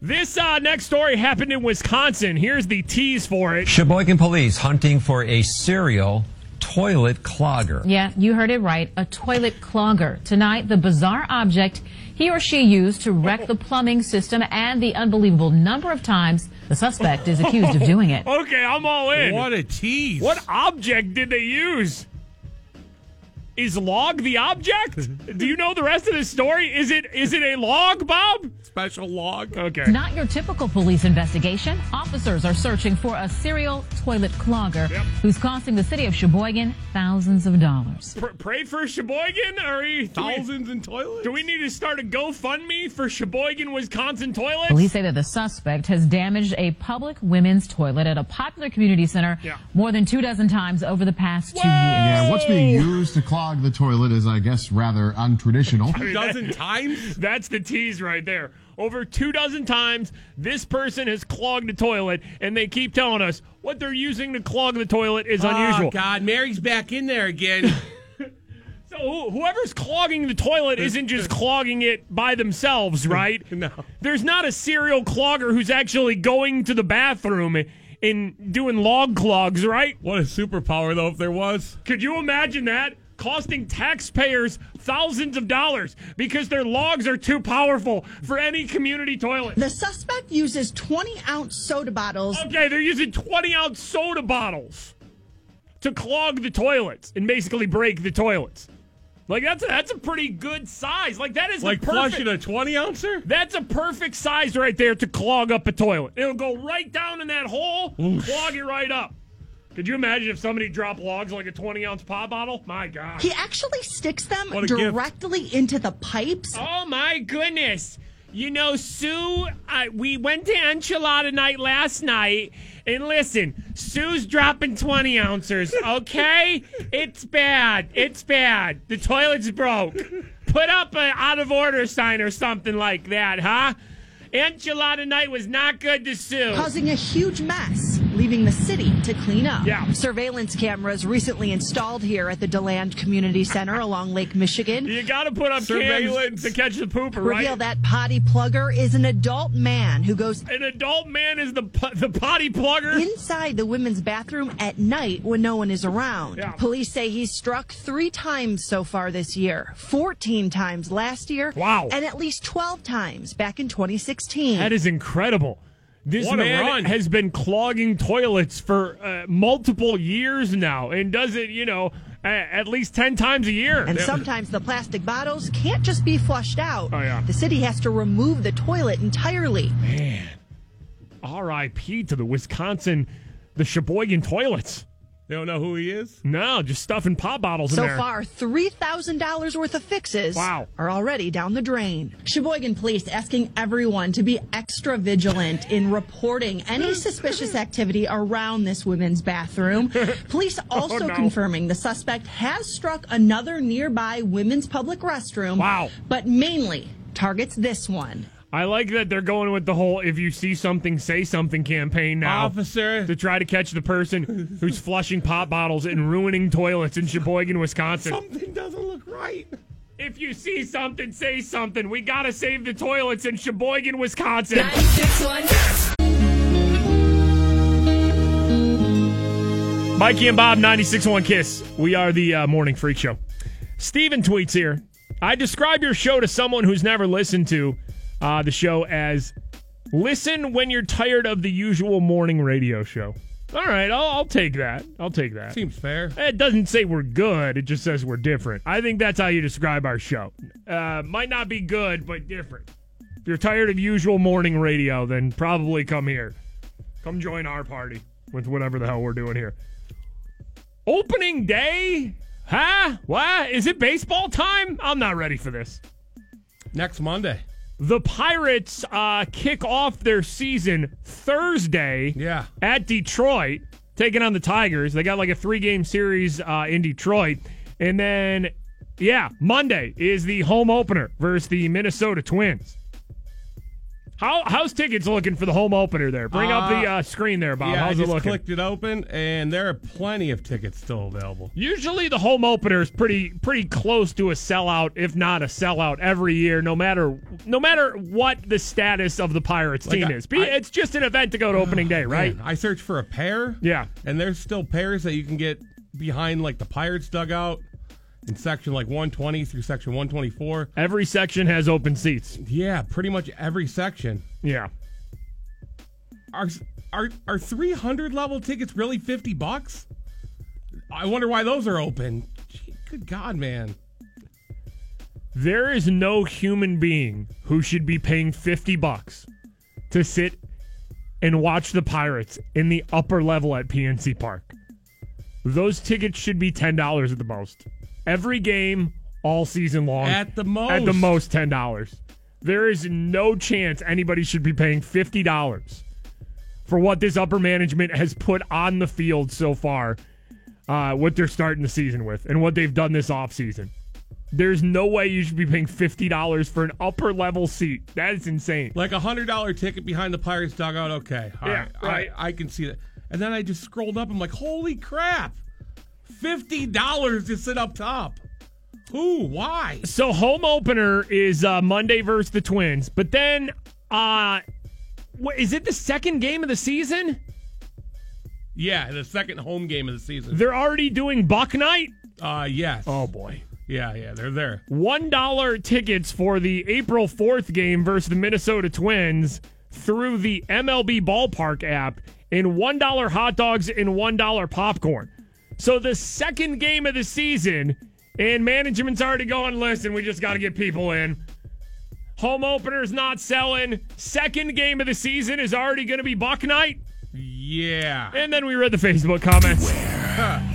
This uh, next story happened in Wisconsin. Here's the tease for it. Sheboygan police hunting for a serial toilet clogger. Yeah, you heard it right. A toilet clogger. Tonight, the bizarre object he or she used to wreck the plumbing system and the unbelievable number of times the suspect is accused of doing it. Okay, I'm all in. What a tease. What object did they use? Is log the object? Do you know the rest of the story? Is it is it a log, Bob? Special log. Okay. Not your typical police investigation. Officers are searching for a serial toilet clogger who's costing the city of Sheboygan thousands of dollars. Pr- pray for Sheboygan? Are we, do we- Thousands in toilets. Do we need to start a GoFundMe for Sheboygan, Wisconsin toilets? Police say that the suspect has damaged a public women's toilet at a popular community center Yeah. more than two dozen times over the past two years. Yeah, what's being used to clog the toilet is, I guess, rather untraditional. I mean, dozen times? That's the tease right there. Over two dozen times, this person has clogged the toilet, and they keep telling us what they're using to clog the toilet is oh, unusual. Oh, God, Mary's back in there again. So who- whoever's clogging the toilet isn't just clogging it by themselves, right? No. There's not a serial clogger who's actually going to the bathroom and doing log clogs, right? what a superpower, though, if there was. Could you imagine that? Costing taxpayers thousands of dollars because their logs are too powerful for any community toilet. The suspect uses 20 ounce soda bottles. Okay, they're using 20 ounce soda bottles to clog the toilets and basically break the toilets. Like that's a, that's a pretty good size. Like that is the Like perfect, flushing a 20 ouncer? That's a perfect size right there to clog up a toilet. It'll go right down in that hole, clog it right up. Could you imagine if somebody dropped logs like a 20 ounce pop bottle? My God. He actually sticks them a gift. directly into the pipes. Oh my goodness. You know, Sue, I, we went to enchilada night last night, and listen, Sue's dropping 20 ounces, okay? it's bad. It's bad. The toilet's broke. Put up an out of order sign or something like that, huh? Enchilada night was not good to Sue. Causing a huge mess, leaving the city to clean up. Yeah. Surveillance cameras recently installed here at the DeLand Community Center along Lake Michigan You gotta put up Surveillance. to catch the pooper, right? reveal that potty plugger is an adult man who goes An adult man is the the potty plugger. inside the women's bathroom at night when no one is around. Yeah. Police say he's struck three times so far this year, 14 times last year, Wow. and at least 12 times back in 2016. That is incredible. This What man run. has been clogging toilets for uh, multiple years now and does it, you know, at least 10 times a year. and sometimes the plastic bottles can't just be flushed out. Oh, yeah. The city has to remove the toilet entirely. Man. RIP to the Wisconsin, the Sheboygan toilets. They don't know who he is? No, just stuffing pop bottles in So far, $3,000 worth of fixes Wow. are already down the drain. Sheboygan police asking everyone to be extra vigilant in reporting any suspicious activity around this women's bathroom. Police oh, also Oh, no. confirming the suspect has struck another nearby women's public restroom. Wow. But mainly targets this one. I like that they're going with the whole if you see something, say something campaign now. Officer. To try to catch the person who's flushing pop bottles and ruining toilets in Sheboygan, Wisconsin. Something doesn't look right. If you see something, say something. We gotta save the toilets in Sheboygan, Wisconsin. Mikey and Bob, 96.1 Kiss. We are the uh, Morning Freak Show. Steven tweets here. I describe your show to someone who's never listened to uh, the show as listen when you're tired of the usual morning radio show. All right, I'll, I'll take that. I'll take that. Seems fair. It doesn't say we're good. It just says we're different. I think that's how you describe our show. Uh, might not be good, but different. If you're tired of usual morning radio, then probably come here. Come join our party with whatever the hell we're doing here. Opening day? Huh? What? Is it baseball time? I'm not ready for this. Next Monday. The Pirates uh, kick off their season Thursday Yeah. at Detroit, taking on the Tigers. They got like a three game series uh, in Detroit. And then, yeah, Monday is the home opener versus the Minnesota Twins. How, how's tickets looking for the home opener there? Bring up the uh, screen there, Bob. Yeah, I how's just it looking? clicked it open, and there are plenty of tickets still available. Usually the home opener is pretty pretty close to a sellout, if not a sellout, every year, no matter no matter what the status of the Pirates Like team I- is. I- it's just an event to go to opening day, right? Man, I searched for a pair. Yeah. And there's still pairs that you can get behind like the Pirates dugout in section like 120 through section 124. Every section has open seats. Yeah, pretty much every section. Yeah. Are are are 300 level tickets really 50 bucks? I wonder why those are open. Gee, good God, man. There is no human being who should be paying 50 bucks to sit and watch the Pirates in the upper level at PNC Park. Those tickets should be $10 at the most. Every game all season long. At the most. At the most $10. There is no chance anybody should be paying $50 for what this upper management has put on the field so far, uh, what they're starting the season with, and what they've done this offseason. There's no way you should be paying $50 for an upper level seat. That is insane. Like a hundred dollar ticket behind the Pirates dugout. Okay, all Yeah, right, right. I, I can see that. And then I just scrolled up. I'm like, holy crap, fifty dollars to sit up top. Who? Why? So home opener is uh, Monday versus the Twins, but then uh, what, is it the second game of the season? Yeah, the second home game of the season. They're already doing Buck Night. Uh, yes. Oh boy. Yeah, yeah, they're there. One dollar tickets for the April fourth game versus the Minnesota Twins through the MLB Ballpark app, and one dollar hot dogs and one dollar popcorn. So the second game of the season, and management's already going. Listen, we just got to get people in. Home opener's not selling. Second game of the season is already going to be Buck Night. Yeah. And then we read the Facebook comments.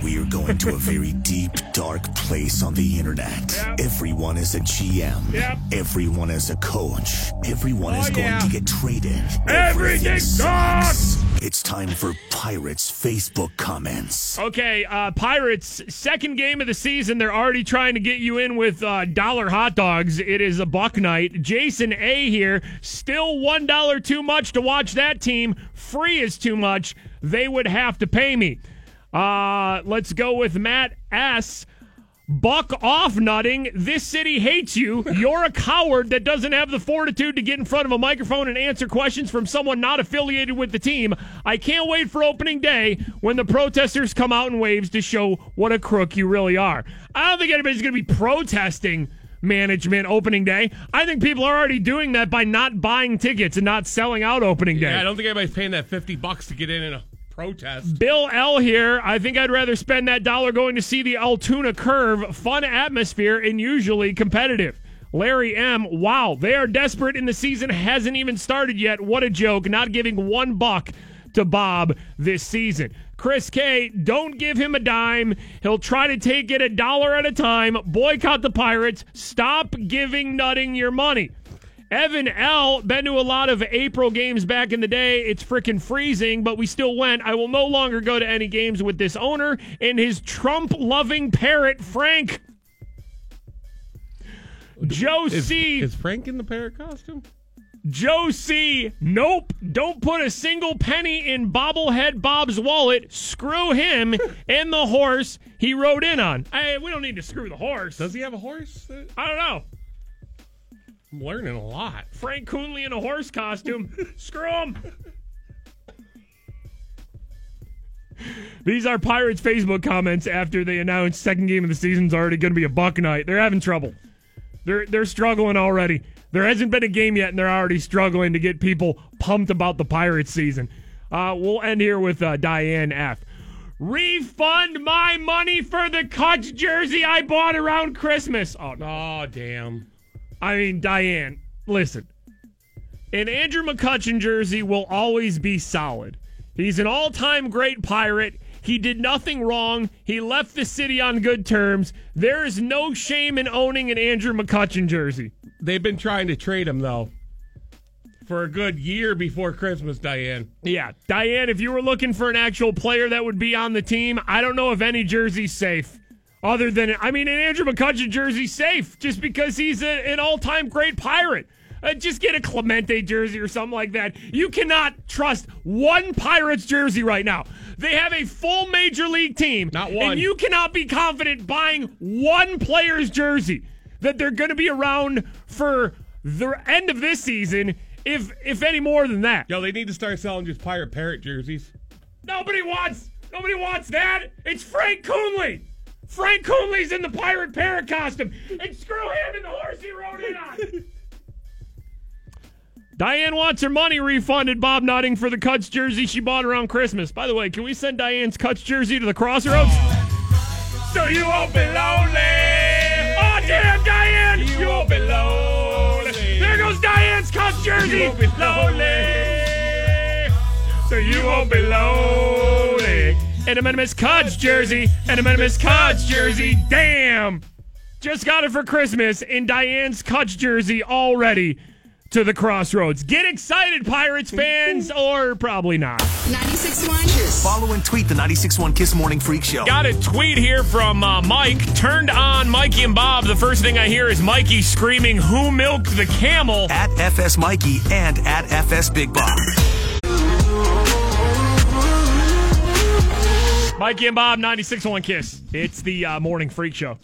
We are going to a very deep, dark place on the internet. Everyone is a GM. Yep. Everyone is a coach. Everyone is Oh, going yeah. to get traded. Everything sucks. It's time for Pirates Facebook comments. Okay, uh, Pirates, second game of the season. They're already trying to get you in with uh, dollar hot dogs. It is a buck night. Jason A here, still $1 too much to watch that team. Free is too much. They would have to pay me. Uh, let's go with Matt S. Buck off nutting. This city hates you. You're a coward that doesn't have the fortitude to get in front of a microphone and answer questions from someone not affiliated with the team. I can't wait for opening day when the protesters come out in waves to show what a crook you really are. I don't think anybody's going to be protesting management opening day. I think people are already doing that by not buying tickets and not selling out opening day. Yeah, I don't think anybody's paying that fifty bucks to get in in a protest. Bill L here. I think I'd rather spend that dollar going to see the Altoona Curve. Fun atmosphere and usually competitive. Larry M. Wow, they are desperate and the season hasn't even started yet. What a joke. Not giving one buck to Bob this season. Chris K. Don't give him a dime. He'll try to take it a dollar at a time. Boycott the Pirates. Stop giving nutting your money. Evan L. Been to a lot of April games back in the day. It's freaking freezing, but we still went. I will no longer go to any games with this owner and his Trump loving parrot, Frank. Joe Is, C. is Frank in the parrot costume? Joe C. Nope. Don't put a single penny in bobblehead Bob's wallet. Screw him and the horse he rode in on. Hey, we don't need to screw the horse. Does he have a horse? I don't know. I'm learning a lot. Frank Coonelly in a horse costume. Screw him. These are Pirates Facebook comments after they announced second game of the season's already going to be a buck night. They're having trouble. They're they're struggling already. There hasn't been a game yet, and they're already struggling to get people pumped about the Pirates season. Uh, we'll end here with uh, Diane F. Refund my money for the Cubs jersey I bought around Christmas. Oh, no. Oh damn. I mean, Diane, listen. an Andrew McCutchen jersey will always be solid. He's an all time great pirate. He did nothing wrong. He left the city on good terms. There is no shame in owning an Andrew McCutchen jersey. They've been trying to trade him though for a good year before Christmas, Diane. Yeah, Diane, if you were looking for an actual player that would be on the team, I don't know if any jersey's safe. Other than, I mean, an Andrew McCutchen jersey's safe just because he's a, an all time great pirate. Uh, just get a Clemente jersey or something like that. You cannot trust one Pirates jersey right now. They have a full major league team. Not one. And you cannot be confident buying one player's jersey that they're going to be around for the end of this season, if if any more than that. Yo, they need to start selling just pirate parrot jerseys. Nobody wants nobody wants that. It's Frank Coonelly. Frank Coonelly's in the pirate parrot costume. And screw him and the horse he rode in on. Diane wants her money refunded, Bob Nutting, for the Cutch jersey she bought around Christmas. By the way, can we send Diane's Cutch jersey to the Crossroads? So you won't be lonely. Damn, Diane! You, won't be lonely. There goes Diane's Cutch jersey. You won't be lonely. So you won't be lonely. And a Minimus Cutch jersey. And a Minimus Cutch jersey. Damn! Just got it for Christmas in Diane's Cutch jersey already to the Crossroads. Get excited, Pirates fans, or probably not. 96.1 Kiss. Follow and tweet the 96.1 Kiss Morning Freak Show. Got a tweet here from uh, Mike. Turned on Mikey and Bob. The first thing I hear is Mikey screaming, Who milked the camel? At FS Mikey and at FS Big Bob. Mikey and Bob, 96.1 Kiss. It's the uh, Morning Freak Show.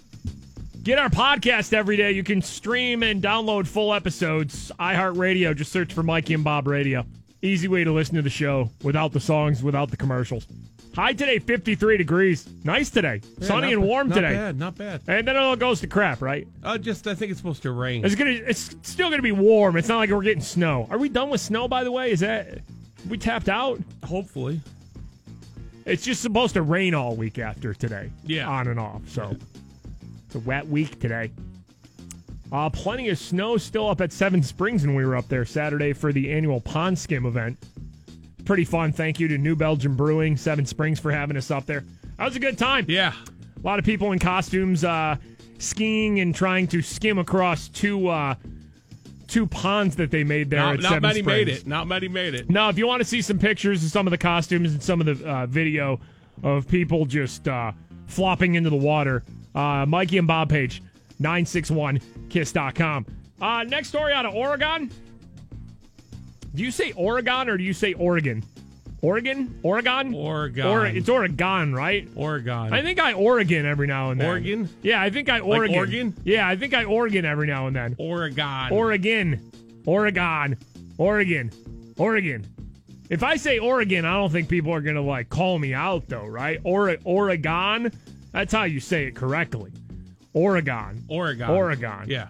Get our podcast every day. You can stream and download full episodes. iHeartRadio, just search for Mikey and Bob Radio. Easy way to listen to the show without the songs, without the commercials. High today, 53 degrees. Nice today. Yeah, Sunny and warm not today. Not bad, not bad. And then it all goes to crap, right? Uh, just I think it's supposed to rain. It's gonna. It's still gonna be warm. It's not like we're getting snow. Are we done with snow? By the way, is that we tapped out? Hopefully. It's just supposed to rain all week after today. Yeah. on and off. So it's a wet week today. Uh, plenty of snow still up at Seven Springs when we were up there Saturday for the annual Pond Skim event. Pretty fun. Thank you to New Belgium Brewing, Seven Springs, for having us up there. That was a good time. Yeah. A lot of people in costumes uh, skiing and trying to skim across two uh, two ponds that they made there. Not, not many made it. Not many made it. Now, if you want to see some pictures of some of the costumes and some of the uh, video of people just uh, flopping into the water, uh, Mikey and Bob page, 961kiss.com. Uh, next story out of Oregon. Do you say Oregon or do you say Oregon? Oregon? Oregon? Oregon. Or, it's Oregon, right? Oregon. I think I Oregon every now and then. Oregon? Yeah, I think I Like Oregon. Oregon? Yeah, I think I Oregon every now and then. Oregon. Oregon. Oregon. Oregon. Oregon. If I say Oregon, I don't think people are going to like call me out though, right? Or Oregon. That's how you say it correctly. Oregon. Oregon. Oregon. Yeah.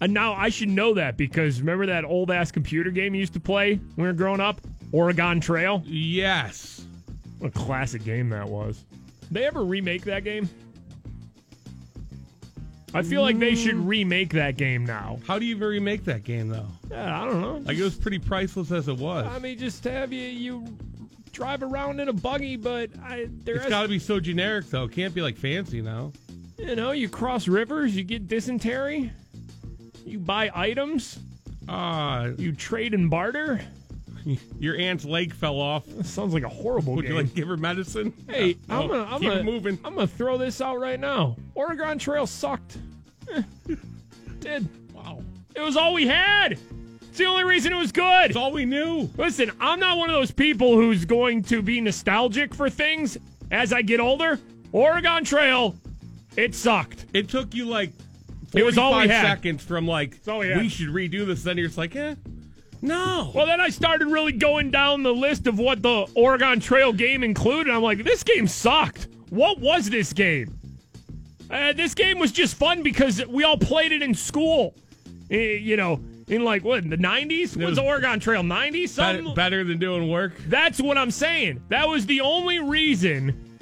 And now I should know that because remember that old ass computer game you used to play when we were growing up? Oregon Trail? Yes. What a classic game that was. They ever remake that game? I feel like they should mm. remake that game now. How do you even remake that game though? Yeah, I don't know. Like it was pretty priceless as it was. I mean, just have you you drive around in a buggy, but I there it's has- got to be so generic though. It can't be like fancy now. you know you cross rivers, you get dysentery, you buy items, Uh, you trade and barter. your aunt's leg fell off. sounds like a horrible Would game. you like give her medicine? Hey, No. I'm gonna I'm keep gonna moving. I'm gonna throw this out right now. Oregon Trail sucked. Eh, did Wow. it was all we had. It's the only reason it was good. It's all we knew. Listen, I'm not one of those people who's going to be nostalgic for things as I get older. Oregon Trail, it sucked. It took you like It was all we 45 had. seconds from like we we should redo this. Then you're just like, eh, no. Well, then I started really going down the list of what the Oregon Trail game included. I'm like, this game sucked. What was this game? Uh, this game was just fun because we all played it in school. Eh, you know, in like what in the 90s? Was, was the Oregon Trail 90s? better, Something. better than doing work. That's what I'm saying. That was the only reason.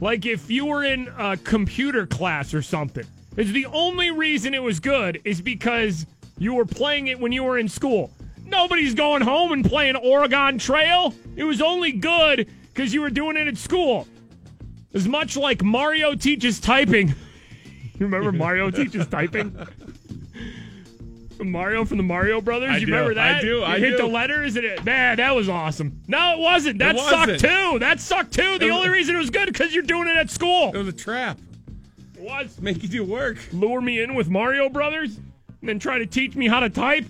Like if you were in a computer class or something, it's the only reason it was good is because you were playing it when you were in school. Nobody's going home and playing Oregon Trail. It was only good because you were doing it at school. As much like Mario teaches typing. you remember Mario teaches typing? Mario from the Mario Brothers. I you do, remember that? I do, You I hit do. the letters and it, man, that was awesome. No, it wasn't. That It sucked wasn't. too. That sucked too. The It only reason it was good because you're doing it at school. It was a trap. It was. Make you do work. Lure me in with Mario Brothers and then try to teach me how to type.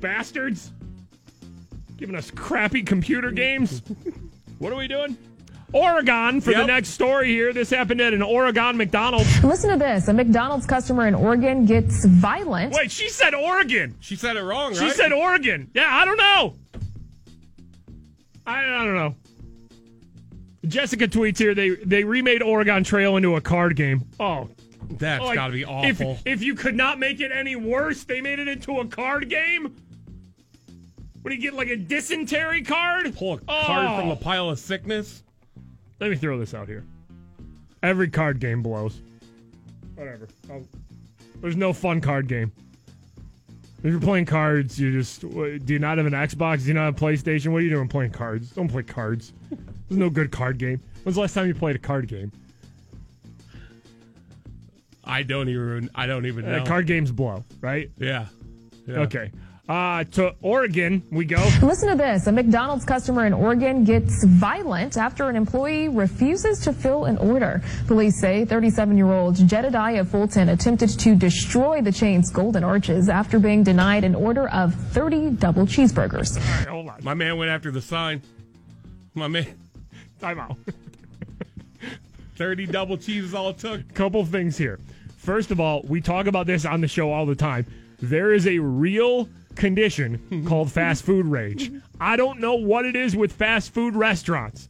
Bastards. Giving us crappy computer games. what are we doing? Oregon for the next story here. This happened at an Oregon McDonald's. Listen to this. A McDonald's customer in Oregon gets violent. Wait, she said Oregon. She said it wrong, She right? said Oregon. Yeah, I don't know. I, I don't know. Jessica tweets here. They they remade Oregon Trail into a card game. Oh, That's oh, like, got to be if- awful. If, you could not make it any worse, they made it into a card game. What do you get? Like a dysentery card? Pull a card Oh. from a pile of sickness. Let me throw this out here. Every card game blows. Whatever. Oh, there's no fun card game. If you're playing cards, you just do you not have an Xbox? Do you not have a PlayStation? What are you doing playing cards? Don't play cards. There's no good card game. When's the last time you played a card game? I don't even. I don't even know. Uh, card games blow, right? Yeah. yeah. Okay. Uh, to Oregon we go. Listen to this. A McDonald's customer in Oregon gets violent after an employee refuses to fill an order. Police say 37 year old Jedediah Fulton attempted to destroy the chain's golden arches after being denied an order of 30 double cheeseburgers. All right, hold on. My man went after the sign. My man. Time out. 30 double cheese is all it took. couple things here. First of all, we talk about this on the show all the time. There is a real condition called fast food rage. I don't know what it is with fast food restaurants,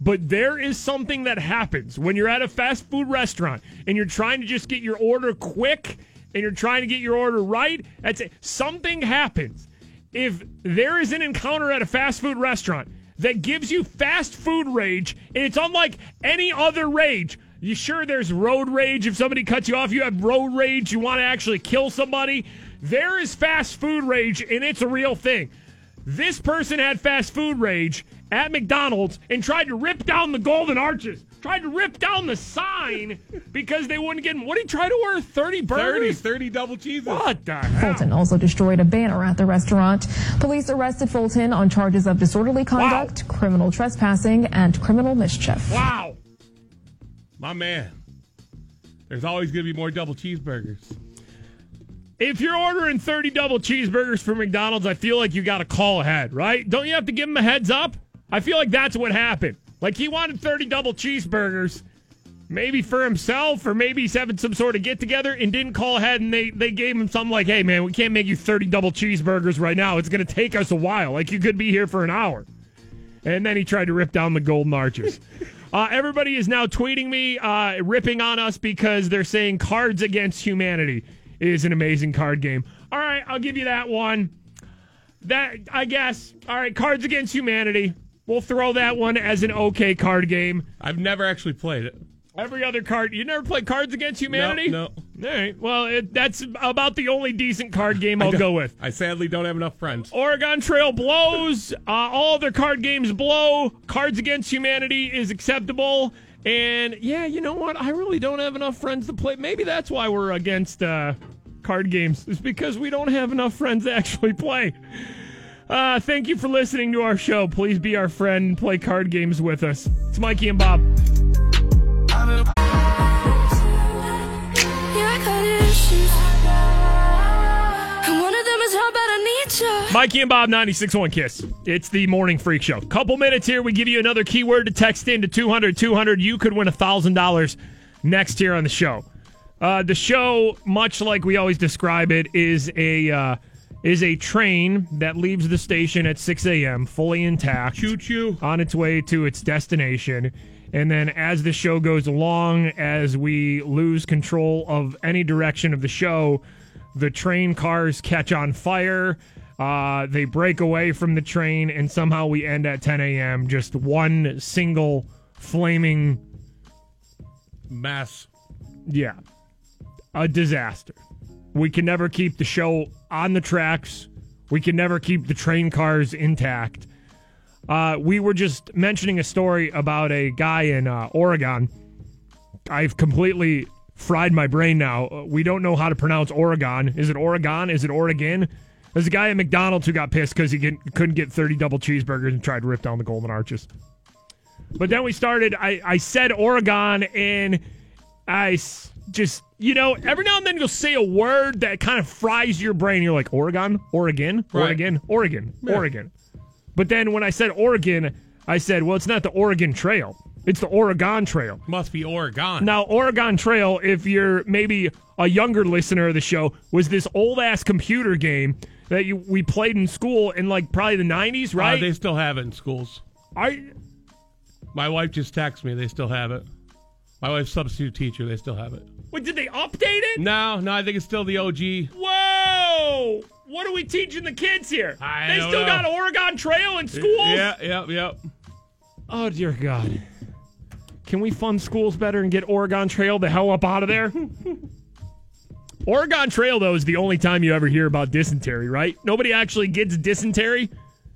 but there is something that happens when you're at a fast food restaurant and you're trying to just get your order quick and you're trying to get your order right. That's it. Something happens. If there is an encounter at a fast food restaurant that gives you fast food rage, and it's unlike any other rage. You sure there's road rage if somebody cuts you off? You have road rage, you want to actually kill somebody. There is fast food rage, and it's a real thing. This person had fast food rage at McDonald's and tried to rip down the golden arches, tried to rip down the sign because they wouldn't get him. What did he try to order? 30 30, burgers? 30 double cheeses. What the hell? Fulton also destroyed a banner at the restaurant. Police arrested Fulton on charges of disorderly conduct, criminal trespassing, and criminal mischief. Wow. My man. There's always going to be more double cheeseburgers. If you're ordering 30 double cheeseburgers from McDonald's, I feel like you got to call ahead, right? Don't you have to give him a heads up? I feel like that's what happened. Like he wanted 30 double cheeseburgers, maybe for himself, or maybe he's having some sort of get together and didn't call ahead and they, they gave him something like, hey, man, we can't make you 30 double cheeseburgers right now. It's going to take us a while. Like you could be here for an hour. And then he tried to rip down the golden arches. Uh, everybody is now tweeting me, uh, ripping on us because they're saying Cards Against Humanity is an amazing card game. All right, I'll give you that one. That I guess. All right, Cards Against Humanity. We'll throw that one as an okay card game. I've never actually played it. Every other card. You never played Cards Against Humanity? No. All right. Well, it, that's about the only decent card game I'll go with. I sadly don't have enough friends. Oregon Trail blows. Uh, all other card games blow. Cards Against Humanity is acceptable. And yeah, you know what? I really don't have enough friends to play. Maybe that's why we're against uh, card games. is because we don't have enough friends to actually play. Uh, thank you for listening to our show. Please be our friend and play card games with us. It's Mikey and Bob. Yeah, I got issues. And one of them is how bad I need you. Mikey and Bob 96.1 Kiss. It's the Morning Freak Show. Couple minutes here. We give you another keyword to text in to 200 200. You could win $1,000 next here on the show. Uh, the show, much like we always describe it, is a uh, is a train that leaves the station at 6 a.m. fully intact, Choo choo. on its way to its destination. And then as the show goes along, as we lose control of any direction of the show, the train cars catch on fire. Uh, they break away from the train, and somehow we end at 10 a.m. Just one single flaming, Mess. yeah, a disaster. We can never keep the show on the tracks. We can never keep the train cars intact. Uh, we were just mentioning a story about a guy in uh, Oregon. I've completely fried my brain now. We don't know how to pronounce Oregon. Is it Oregon? Is it Oregon? There's a guy at McDonald's who got pissed because he get, couldn't get 30 double cheeseburgers and tried to rip down the Golden Arches. But then we started, I, I said Oregon, and I s- just, you know, every now and then you'll say a word that kind of fries your brain. You're like, Oregon, Oregon, Right. Oregon, Oregon, Yeah. Oregon. But then when I said Oregon, I said, well, it's not the Oregon Trail. It's the Oregon Trail. Must be Oregon. Now, Oregon Trail, if you're maybe a younger listener of the show, was this old ass computer game that you, we played in school in like probably the 90s, Uh, right? they still have it in schools. I, My wife just texted me. They still have it. My wife's substitute teacher. They still have it. Wait, did they update it? No, no, I think it's still the OG. Whoa! What are we teaching the kids here? I they still know. got Oregon Trail in schools? Yeah, yep, yep. Oh, dear God. Can we fund schools better and get Oregon Trail the hell up out of there? Oregon Trail, though, is the only time you ever hear about dysentery, right? Nobody actually gets dysentery.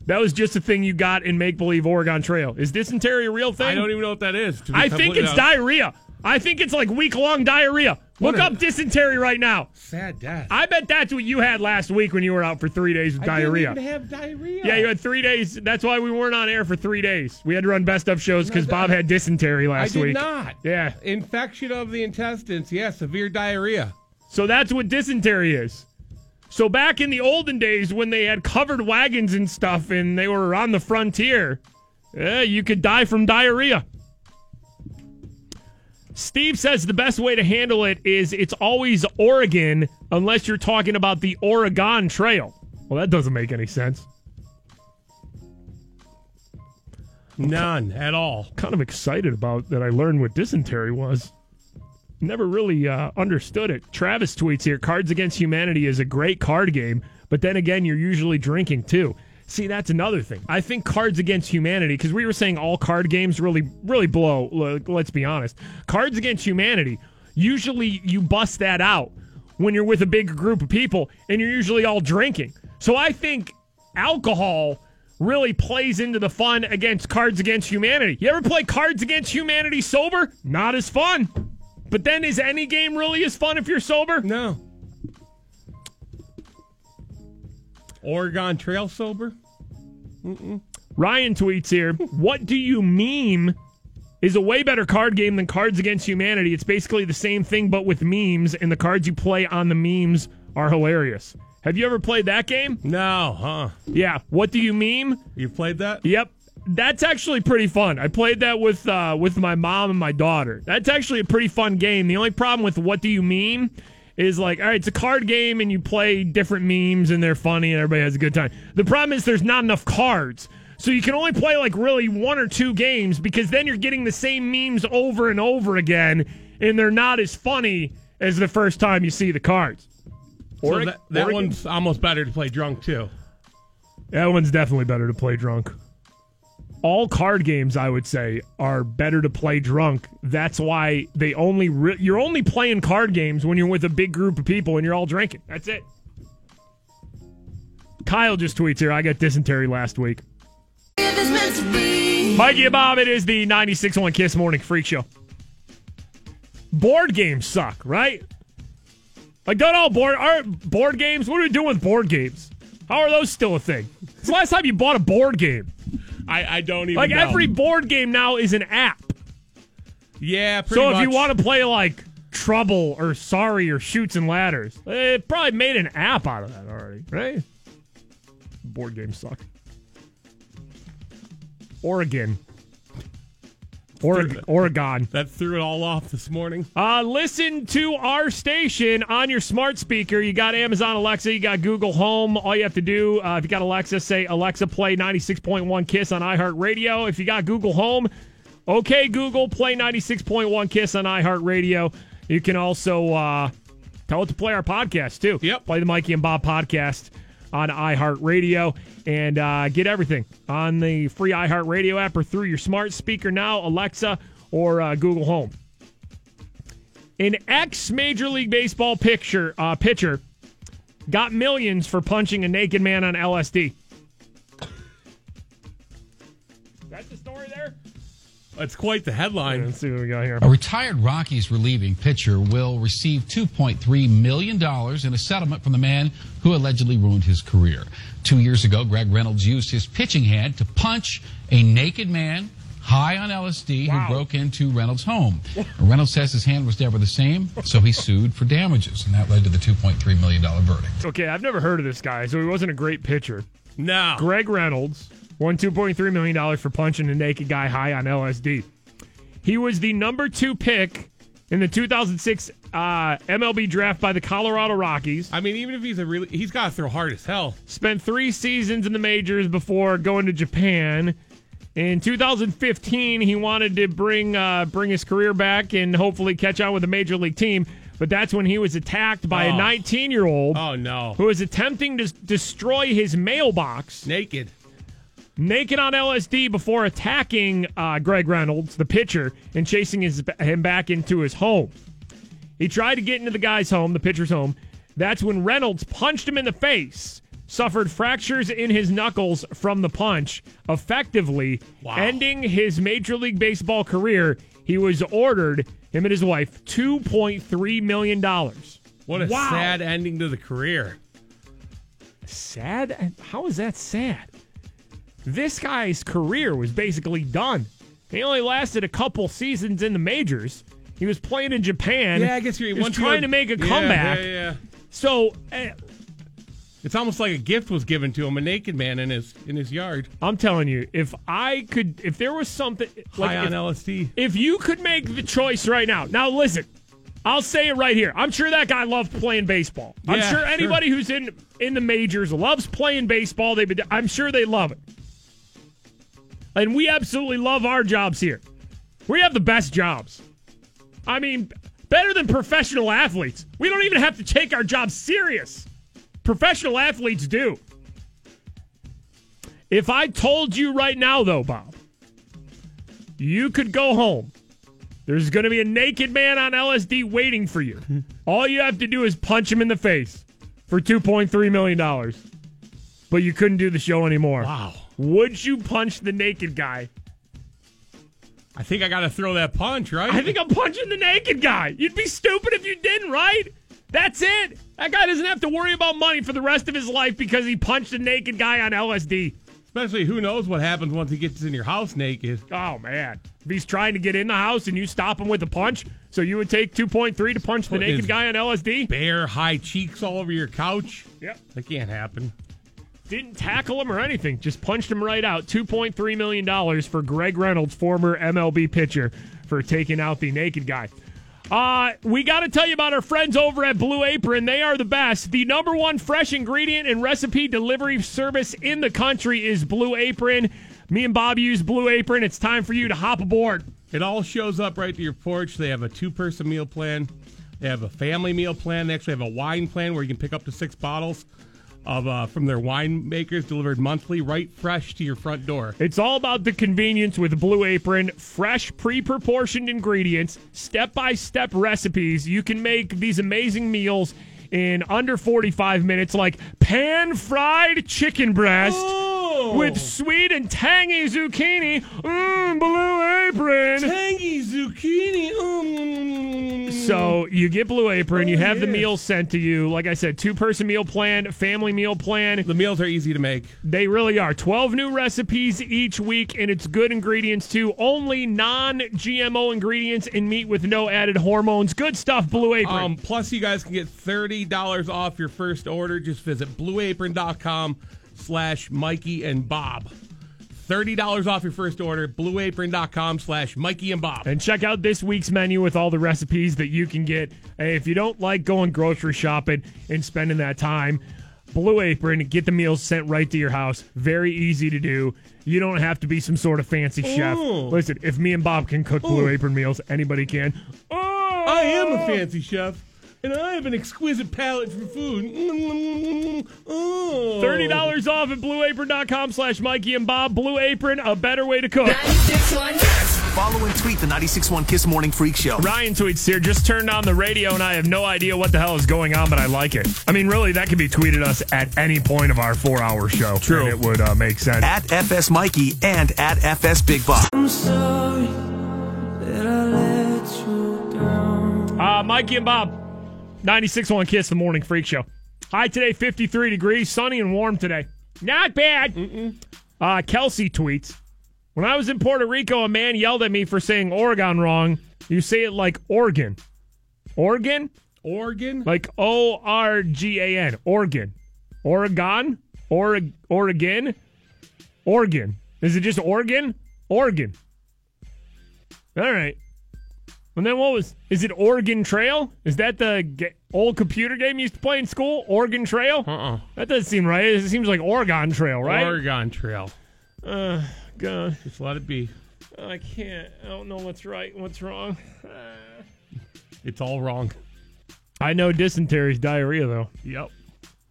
That was just a thing you got in make believe Oregon Trail. Is dysentery a real thing? I don't even know what that is. I think it's diarrhea. I think it's like week long diarrhea. What Look a- up dysentery right now. Sad death. I bet that's what you had last week when you were out for three days with I diarrhea. didn't have diarrhea. Yeah, you had three days. That's why we weren't on air for three days. We had to run best of shows because No, Bob had dysentery I last did week. not. Yeah. Infection of the intestines. Yeah, severe diarrhea. So that's what dysentery is. So back in the olden days when they had covered wagons and stuff and they were on the frontier, yeah, you could die from diarrhea. Steve says the best way to handle it is it's always Oregon unless you're talking about the Oregon Trail. Well, that doesn't make any sense. None at all. Kind of excited about that I learned what dysentery was. Never really uh, understood it. Travis tweets here Cards Against Humanity is a great card game, but then again, you're usually drinking too. See, that's another thing. I think Cards Against Humanity, because we were saying all card games really, really blow. Let's be honest. Cards Against Humanity, usually you bust that out when you're with a big group of people and you're usually all drinking. So I think alcohol really plays into the fun against Cards Against Humanity. You ever play Cards Against Humanity sober? Not as fun. But then is any game really as fun if you're sober? No. Oregon Trail sober? Mm-mm. Ryan tweets here, what do you meme is a way better card game than Cards Against Humanity. It's basically the same thing but with memes and the cards you play on the memes are hilarious. Have you ever played that game? No, huh? Yeah. What do you meme? You've played that? Yep. That's actually pretty fun. I played that with uh, with my mom and my daughter. That's actually a pretty fun game. The only problem with what do you meme is like, all right, it's a card game and you play different memes and they're funny and everybody has a good time. The problem is there's not enough cards. So you can only play like really one or two games because then you're getting the same memes over and over again and they're not as funny as the first time you see the cards. So Oregon- that, that Oregon- one's almost better to play drunk too. That one's definitely better to play drunk. All card games, I would say, are better to play drunk. That's why they only re- you're only playing card games when you're with a big group of people and you're all drinking. That's it. Kyle just tweets here. I got dysentery last week. Mikey and Bob, it is the 96.1 Kiss Morning Freak Show. Board games suck, right? Like, don't all board are board games? What are we doing with board games? How are those still a thing? It's the last time you bought a board game. I, I don't even Like know. every board game now is an app. Yeah, pretty So if you want to play like Trouble or Sorry or Chutes and Ladders, it probably made an app out of that already, right? Board games suck. Oregon. Oregon. Oregon. That threw it all off this morning. Uh, listen to our station on your smart speaker. You got Amazon Alexa, you got Google Home. All you have to do, uh, if you got Alexa, say Alexa, play 96.1 Kiss on iHeartRadio. If you got Google Home, okay, Google, play 96.1 Kiss on iHeartRadio. You can also uh, tell it to play our podcast, too. Yep. Play the Mikey and Bob podcast on iHeartRadio and uh, get everything on the free iHeartRadio app or through your smart speaker now, Alexa or uh, Google Home. An ex Major League Baseball picture, uh, pitcher got millions for punching a naked man on LSD. That's quite the headline. Let's see what we got here. A retired Rockies relieving pitcher will receive $2.3 million in a settlement from the man who allegedly ruined his career. Two years ago, Greg Reynolds used his pitching hand to punch a naked man high on LSD who broke into Reynolds' home. Reynolds says his hand was never the same, so he sued for damages, and that led to the $2.3 million verdict. Okay, I've never heard of this guy, so he wasn't a great pitcher. No. Greg Reynolds won $2.3 million for punching a naked guy high on LSD. He was the number two pick in the 2006 uh, MLB draft by the Colorado Rockies. I mean, even if he's a really, he's got to throw hard as hell. Spent three seasons in the majors before going to Japan. In 2015, he wanted to bring uh, bring his career back and hopefully catch on with a major league team. But that's when he was attacked by a Oh. 19 year old Oh no. who was attempting to destroy his mailbox Naked. Naked on LSD before attacking uh, Greg Reynolds, the pitcher, and chasing his, him back into his home. He tried to get into the guy's home, the pitcher's home. That's when Reynolds punched him in the face, suffered fractures in his knuckles from the punch, effectively ending his Major League Baseball career. He was ordered, him and his wife, $2.3 million. What a Wow. sad ending to the career. Sad? How is that sad? This guy's career was basically done. He only lasted a couple seasons in the majors. He was playing in Japan. Yeah, I guess you're he was trying to make a Yeah, comeback. Yeah, yeah. So uh, It's almost like a gift was given to him, a naked man in his in his yard. I'm telling you, if I could, if there was something like High on if, LSD. if you could make the choice right now. Now listen, I'll say it right here. I'm sure that guy loved playing baseball. I'm Yeah, sure sure. anybody who's in in the majors loves playing baseball. They've I'm sure they love it. And we absolutely love our jobs here. We have the best jobs. I mean, better than professional athletes. We don't even have to take our jobs serious. Professional athletes do. If I told you right now, though, Bob, you could go home. There's going to be a naked man on LSD waiting for you. All you have to do is punch him in the face for $2.3 million. But you couldn't do the show anymore. Wow. Would you punch the naked guy? I think I got to throw that punch, right? I think I'm punching the naked guy. You'd be stupid if you didn't, right? That's it. That guy doesn't have to worry about money for the rest of his life because he punched a naked guy on LSD. Especially who knows what happens once he gets in your house naked. Oh man. If he's trying to get in the house and you stop him with a punch, so you would take 2.3 to punch the naked guy on LSD? Bare high cheeks all over your couch. Yep. That can't happen. Didn't tackle him or anything. Just punched him right out. $2.3 million for Greg Reynolds, former MLB pitcher, for taking out the naked guy. Uh, we got to tell you about our friends over at Blue Apron. They are the best. The number one fresh ingredient and recipe delivery service in the country is Blue Apron. Me and Bob use Blue Apron. It's time for you to hop aboard. It all shows up right to your porch. They have a two person meal plan. They have a family meal plan. They actually have a wine plan where you can pick up to six bottles of uh, from their winemakers delivered monthly, right fresh to your front door. It's all about the convenience with Blue Apron. Fresh, pre proportioned ingredients, step by step recipes. You can make these amazing meals in under 45 minutes, like pan fried chicken breast with sweet and tangy zucchini. Mmm, Blue Apron. Tangy zucchini. Mm. So you get Blue Apron, you Oh, have the yes. meals sent to you. Like I said, two person meal plan, family meal plan. The meals are easy to make. They really are. 12 new recipes each week, and it's good ingredients too. Only non GMO ingredients and meat with no added hormones. Good stuff, Blue Apron. Um, plus, you guys can get $30 off your first order. Just visit blueapron.com slash Mikey and Bob. $30 off your first order, blueapron.com slash Mikey and Bob. and check out this week's menu with all the recipes that you can get. Hey, if you don't like going grocery shopping and spending that time, Blue Apron, get the meals sent right to your house. Very easy to do. You don't have to be some sort of fancy chef. Listen, if me and Bob can cook Blue Apron meals, anybody can. I am a oh. fancy chef, and I have an exquisite palate for food. Oh. $30 off at blueapron.com slash Mikey and Bob. Blue Apron, a better way to cook. 961 Follow and tweet the 96.1 Kiss Morning Freak Show. Ryan tweets here, just turned on the radio and I have no idea what the hell is going on, but I like it. I mean, really, that could be tweeted us at any point of our four hour show. True. And it would uh, make sense. At FS Mikey and at FS Big Boss. I'm sorry that I let you down. Uh, Mikey and Bob, 96.1 Kiss, the Morning Freak Show. High today, 53 degrees, sunny and warm today. Not bad. Uh, Kelsey tweets When I was in Puerto Rico, a man yelled at me for saying Oregon wrong. You say it like Oregon. Oregon? Oregon? Like O R G A N. Oregon. Oregon? Or- Oregon? Oregon. Is it just Oregon? Oregon. All right. And then what was? Is it Oregon Trail? Is that the old computer game you used to play in school? Oregon Trail? Uh Uh-uh. That doesn't seem right. It seems like Oregon Trail, right? Oregon Trail. Uh, God. Just let it be. I can't. I don't know what's right and what's wrong. It's all wrong. I know dysentery's diarrhea, though. Yep.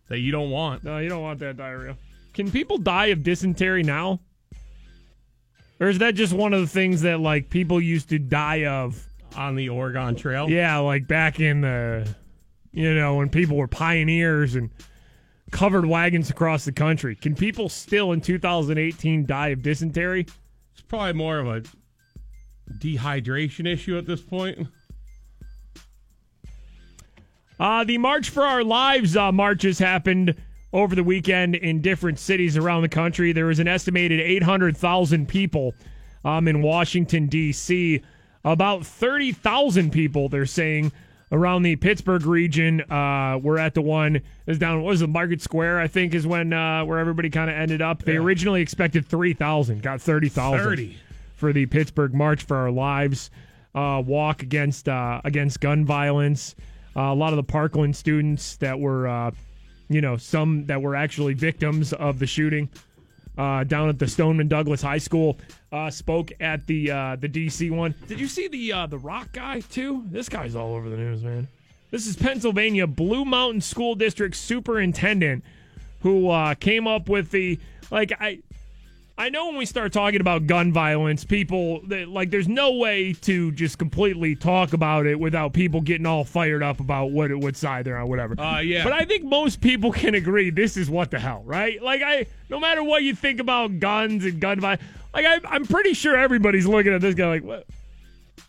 That you don't want. No, you don't want that diarrhea. Can people die of dysentery now? Or is that just one of the things that like people used to die of on the Oregon Trail? Yeah, like back in the you know, when people were pioneers and covered wagons across the country. Can people still in 2018 die of dysentery? It's probably more of a dehydration issue at this point. Uh, the March for Our Lives uh, marches happened over the weekend in different cities around the country. There was an estimated 800,000 people um, in Washington, D.C. About 30,000 people, they're saying, around the Pittsburgh region. Uh, we're at the one is down. What was the Market Square? I think is when uh, where everybody kind of ended up. They originally expected three thousand, got 30,000 30. for the Pittsburgh March for Our Lives uh, walk against uh, against gun violence. Uh, a lot of the Parkland students that were, uh, you know, some that were actually victims of the shooting uh, down at the Stoneman Douglas High School uh, spoke at the uh, the DC one. Did you see the uh, the rock guy too? This guy's all over the news, man. This is Pennsylvania Blue Mountain School District Superintendent who uh, came up with the like I. I know when we start talking about gun violence, people that, like there's no way to just completely talk about it without people getting all fired up about what what side they're on, whatever. Uh, yeah. But I think most people can agree this is what the hell, right? Like I, no matter what you think about guns and gun violence, like I, I'm pretty sure everybody's looking at this guy like, what?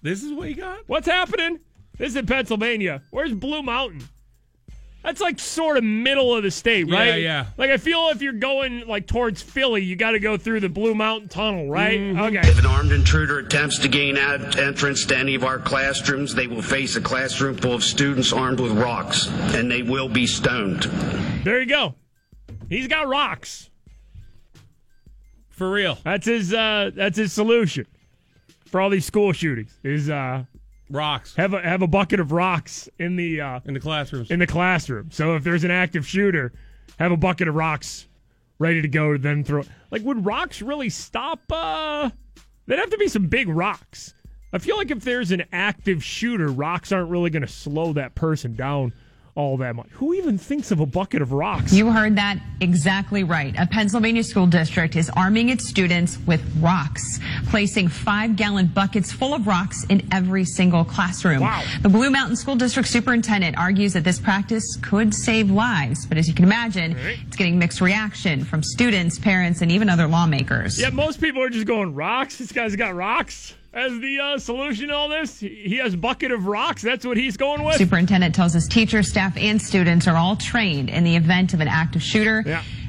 This is what you got? What's happening? This is in Pennsylvania. Where's Blue Mountain? That's like sort of middle of the state, right? yeah. yeah. Like I feel if you're going like towards Philly, you got to go through the Blue Mountain Tunnel, right? Okay. If an armed intruder attempts to gain out entrance to any of our classrooms, they will face a classroom full of students armed with rocks, and they will be stoned. There you go. He's got rocks. For real. That's his uh that's his solution for all these school shootings. Is uh rocks. Have a have a bucket of rocks in the uh in the classrooms. in the classroom. So if there's an active shooter, have a bucket of rocks ready to go to then throw like would rocks really stop uh there'd have to be some big rocks. I feel like if there's an active shooter, rocks aren't really gonna slow that person down all that much. Who even thinks of a bucket of rocks? You heard that exactly right. A Pennsylvania school district is arming its students with rocks, placing five gallon buckets full of rocks in every single classroom. Wow. The Blue Mountain School District superintendent argues that this practice could save lives, but as you can imagine, it's getting mixed reaction from students, parents, and even other lawmakers. Yeah, most people are just going rocks. This guy's got rocks as the uh, solution to all this. He has bucket of rocks. That's what he's going with. Superintendent tells us teachers, staff, and students are all trained in the event of an active shooter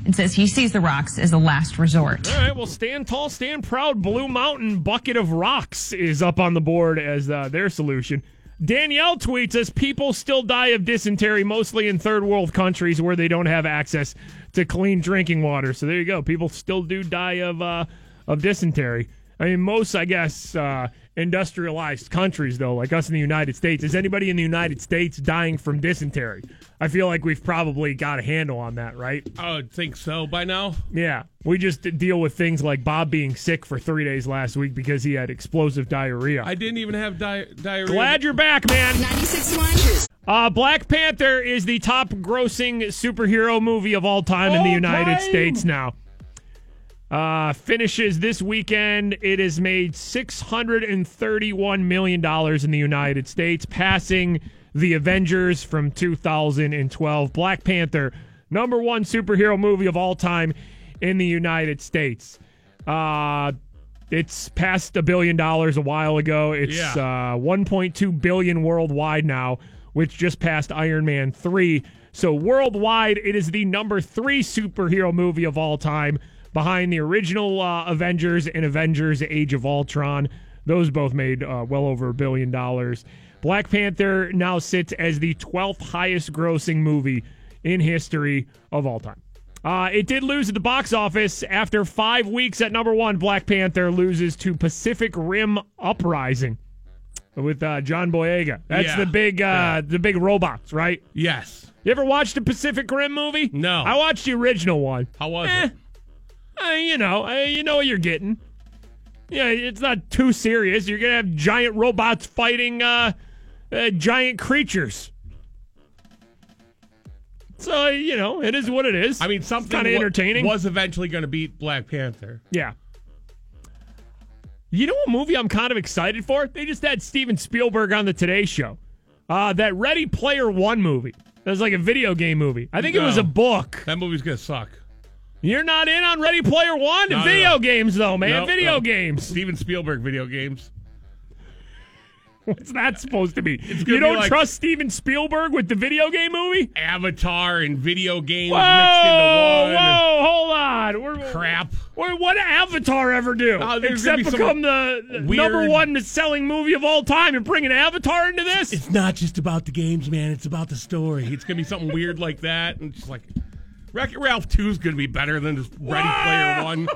and says he sees the rocks as a last resort. All right, well, stand tall, stand proud. Blue Mountain bucket of rocks is up on the board as uh, their solution. Danielle tweets us people still die of dysentery, mostly in third world countries where they don't have access to clean drinking water. So there you go. People still do die of uh, of dysentery. I mean, most, I guess, uh, industrialized countries, though, like us in the United States, is anybody in the United States dying from dysentery? I feel like we've probably got a handle on that, right? I would think so by now. Yeah. We just deal with things like Bob being sick for three days last week because he had explosive diarrhea. I didn't even have di- diarrhea. Glad you're back, man. 96.1. Uh, Black Panther is the top grossing superhero movie of all time in the United time? States now. Uh, finishes this weekend. It has made $631 million in the United States, passing The Avengers from 2012. Black Panther, number one superhero movie of all time in the United States. Uh, it's passed a billion dollars a while ago. It's Yeah. uh, 1.2 billion worldwide now, which just passed Iron Man 3. So worldwide, it is the number three superhero movie of all time, behind the original uh, Avengers and Avengers: Age of Ultron. Those both made uh, well over a billion dollars. Black Panther now sits as the 12th highest grossing movie in history of all time. Uh, it did lose at the box office after five weeks at number one. Black Panther loses to Pacific Rim Uprising with uh, John Boyega. That's Yeah. the big, uh, the big robots, right? Yes. You ever watched the Pacific Rim movie? No. I watched the original one. How was Eh, it? Uh, you know, uh, you know what you're getting. Yeah, it's not too serious. You're gonna have giant robots fighting uh, uh, giant creatures. So you know, it is what it is. I mean, something kind of entertaining. was eventually going to beat Black Panther. Yeah. You know what movie I'm kind of excited for? They just had Steven Spielberg on the Today Show. Uh, that Ready Player One movie. That was like a video game movie. I think it was a book. That movie's going to suck. You're not in on Ready Player One? No, no, video no. games, though, man. No, video no. games. Steven Spielberg video games. What's that supposed to be? You don't like- trust Steven Spielberg with the video game movie? Avatar and video games Whoa, mixed into one. whoa, hold on. We're, Crap. we're- what did Avatar ever do? Oh, there's Except be become the weird- number one selling movie of all time and bringing Avatar into this? It's not just about the games, man. It's about the story. It's going to be something weird like that. And just like, Wreck It Ralph 2 is going to be better than just Ready Player One.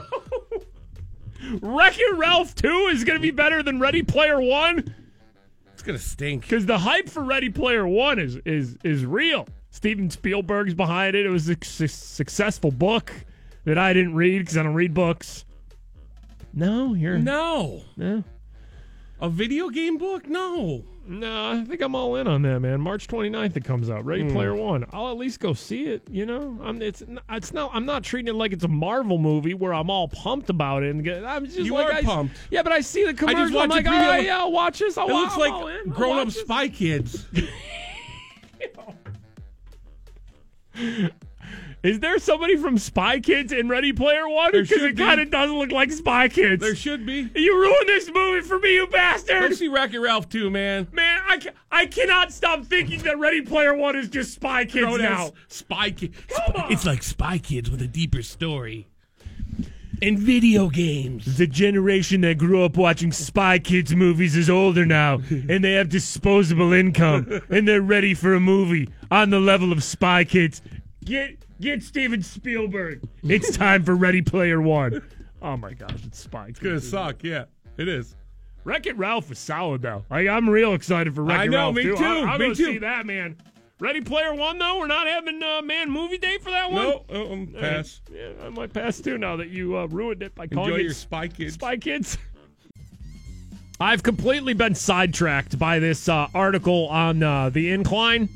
Wreck It Ralph 2 is going to be better than Ready Player One? It's going to stink. Because the hype for Ready Player One is is is real. Steven Spielberg's behind it. It was a su- successful book that I didn't read because I don't read books. No, you're No. no, A video game book? No. No. I think I'm all in on that, man. March 29th it comes out. Ready Hmm. Player One. I'll at least go see it. You know, I'm it's it's not. I'm not treating it like it's a Marvel movie where I'm all pumped about it. And get- I'm just You like are I- pumped. Yeah, but I see the commercial. I'm like, all preview. yeah, I'll watch this. I'll It looks I'm like all in. Grown up spy kids. Is there somebody from Spy Kids in Ready Player One? Because it be. kind of doesn't look like Spy Kids. there should be. You ruined this movie for me, you bastard! see Wreck It Ralph too, man. Man, I, ca- I cannot stop thinking that Ready Player One is just Spy Kids Grown now. Spy Kids. It's like Spy Kids with a deeper story. And video games. The generation that grew up watching Spy Kids movies is older now, and they have disposable income, and they're ready for a movie on the level of Spy Kids. Get get Steven Spielberg. It's time for Ready Player One. Oh my gosh, it's Spy It's to suck. Yeah, it is. Wreck It Ralph is solid though. Like, I'm real excited for Wreck It Ralph. I know, Ralph me too. too, I, am gonna too. see that man. Ready Player One though, we're not having uh, man movie day for that one. No, um, pass. right. Yeah, I might pass too now that you uh, ruined it by calling Enjoy it your Spy Kids. Spy Kids. I've completely been sidetracked by this uh, article on uh, the incline.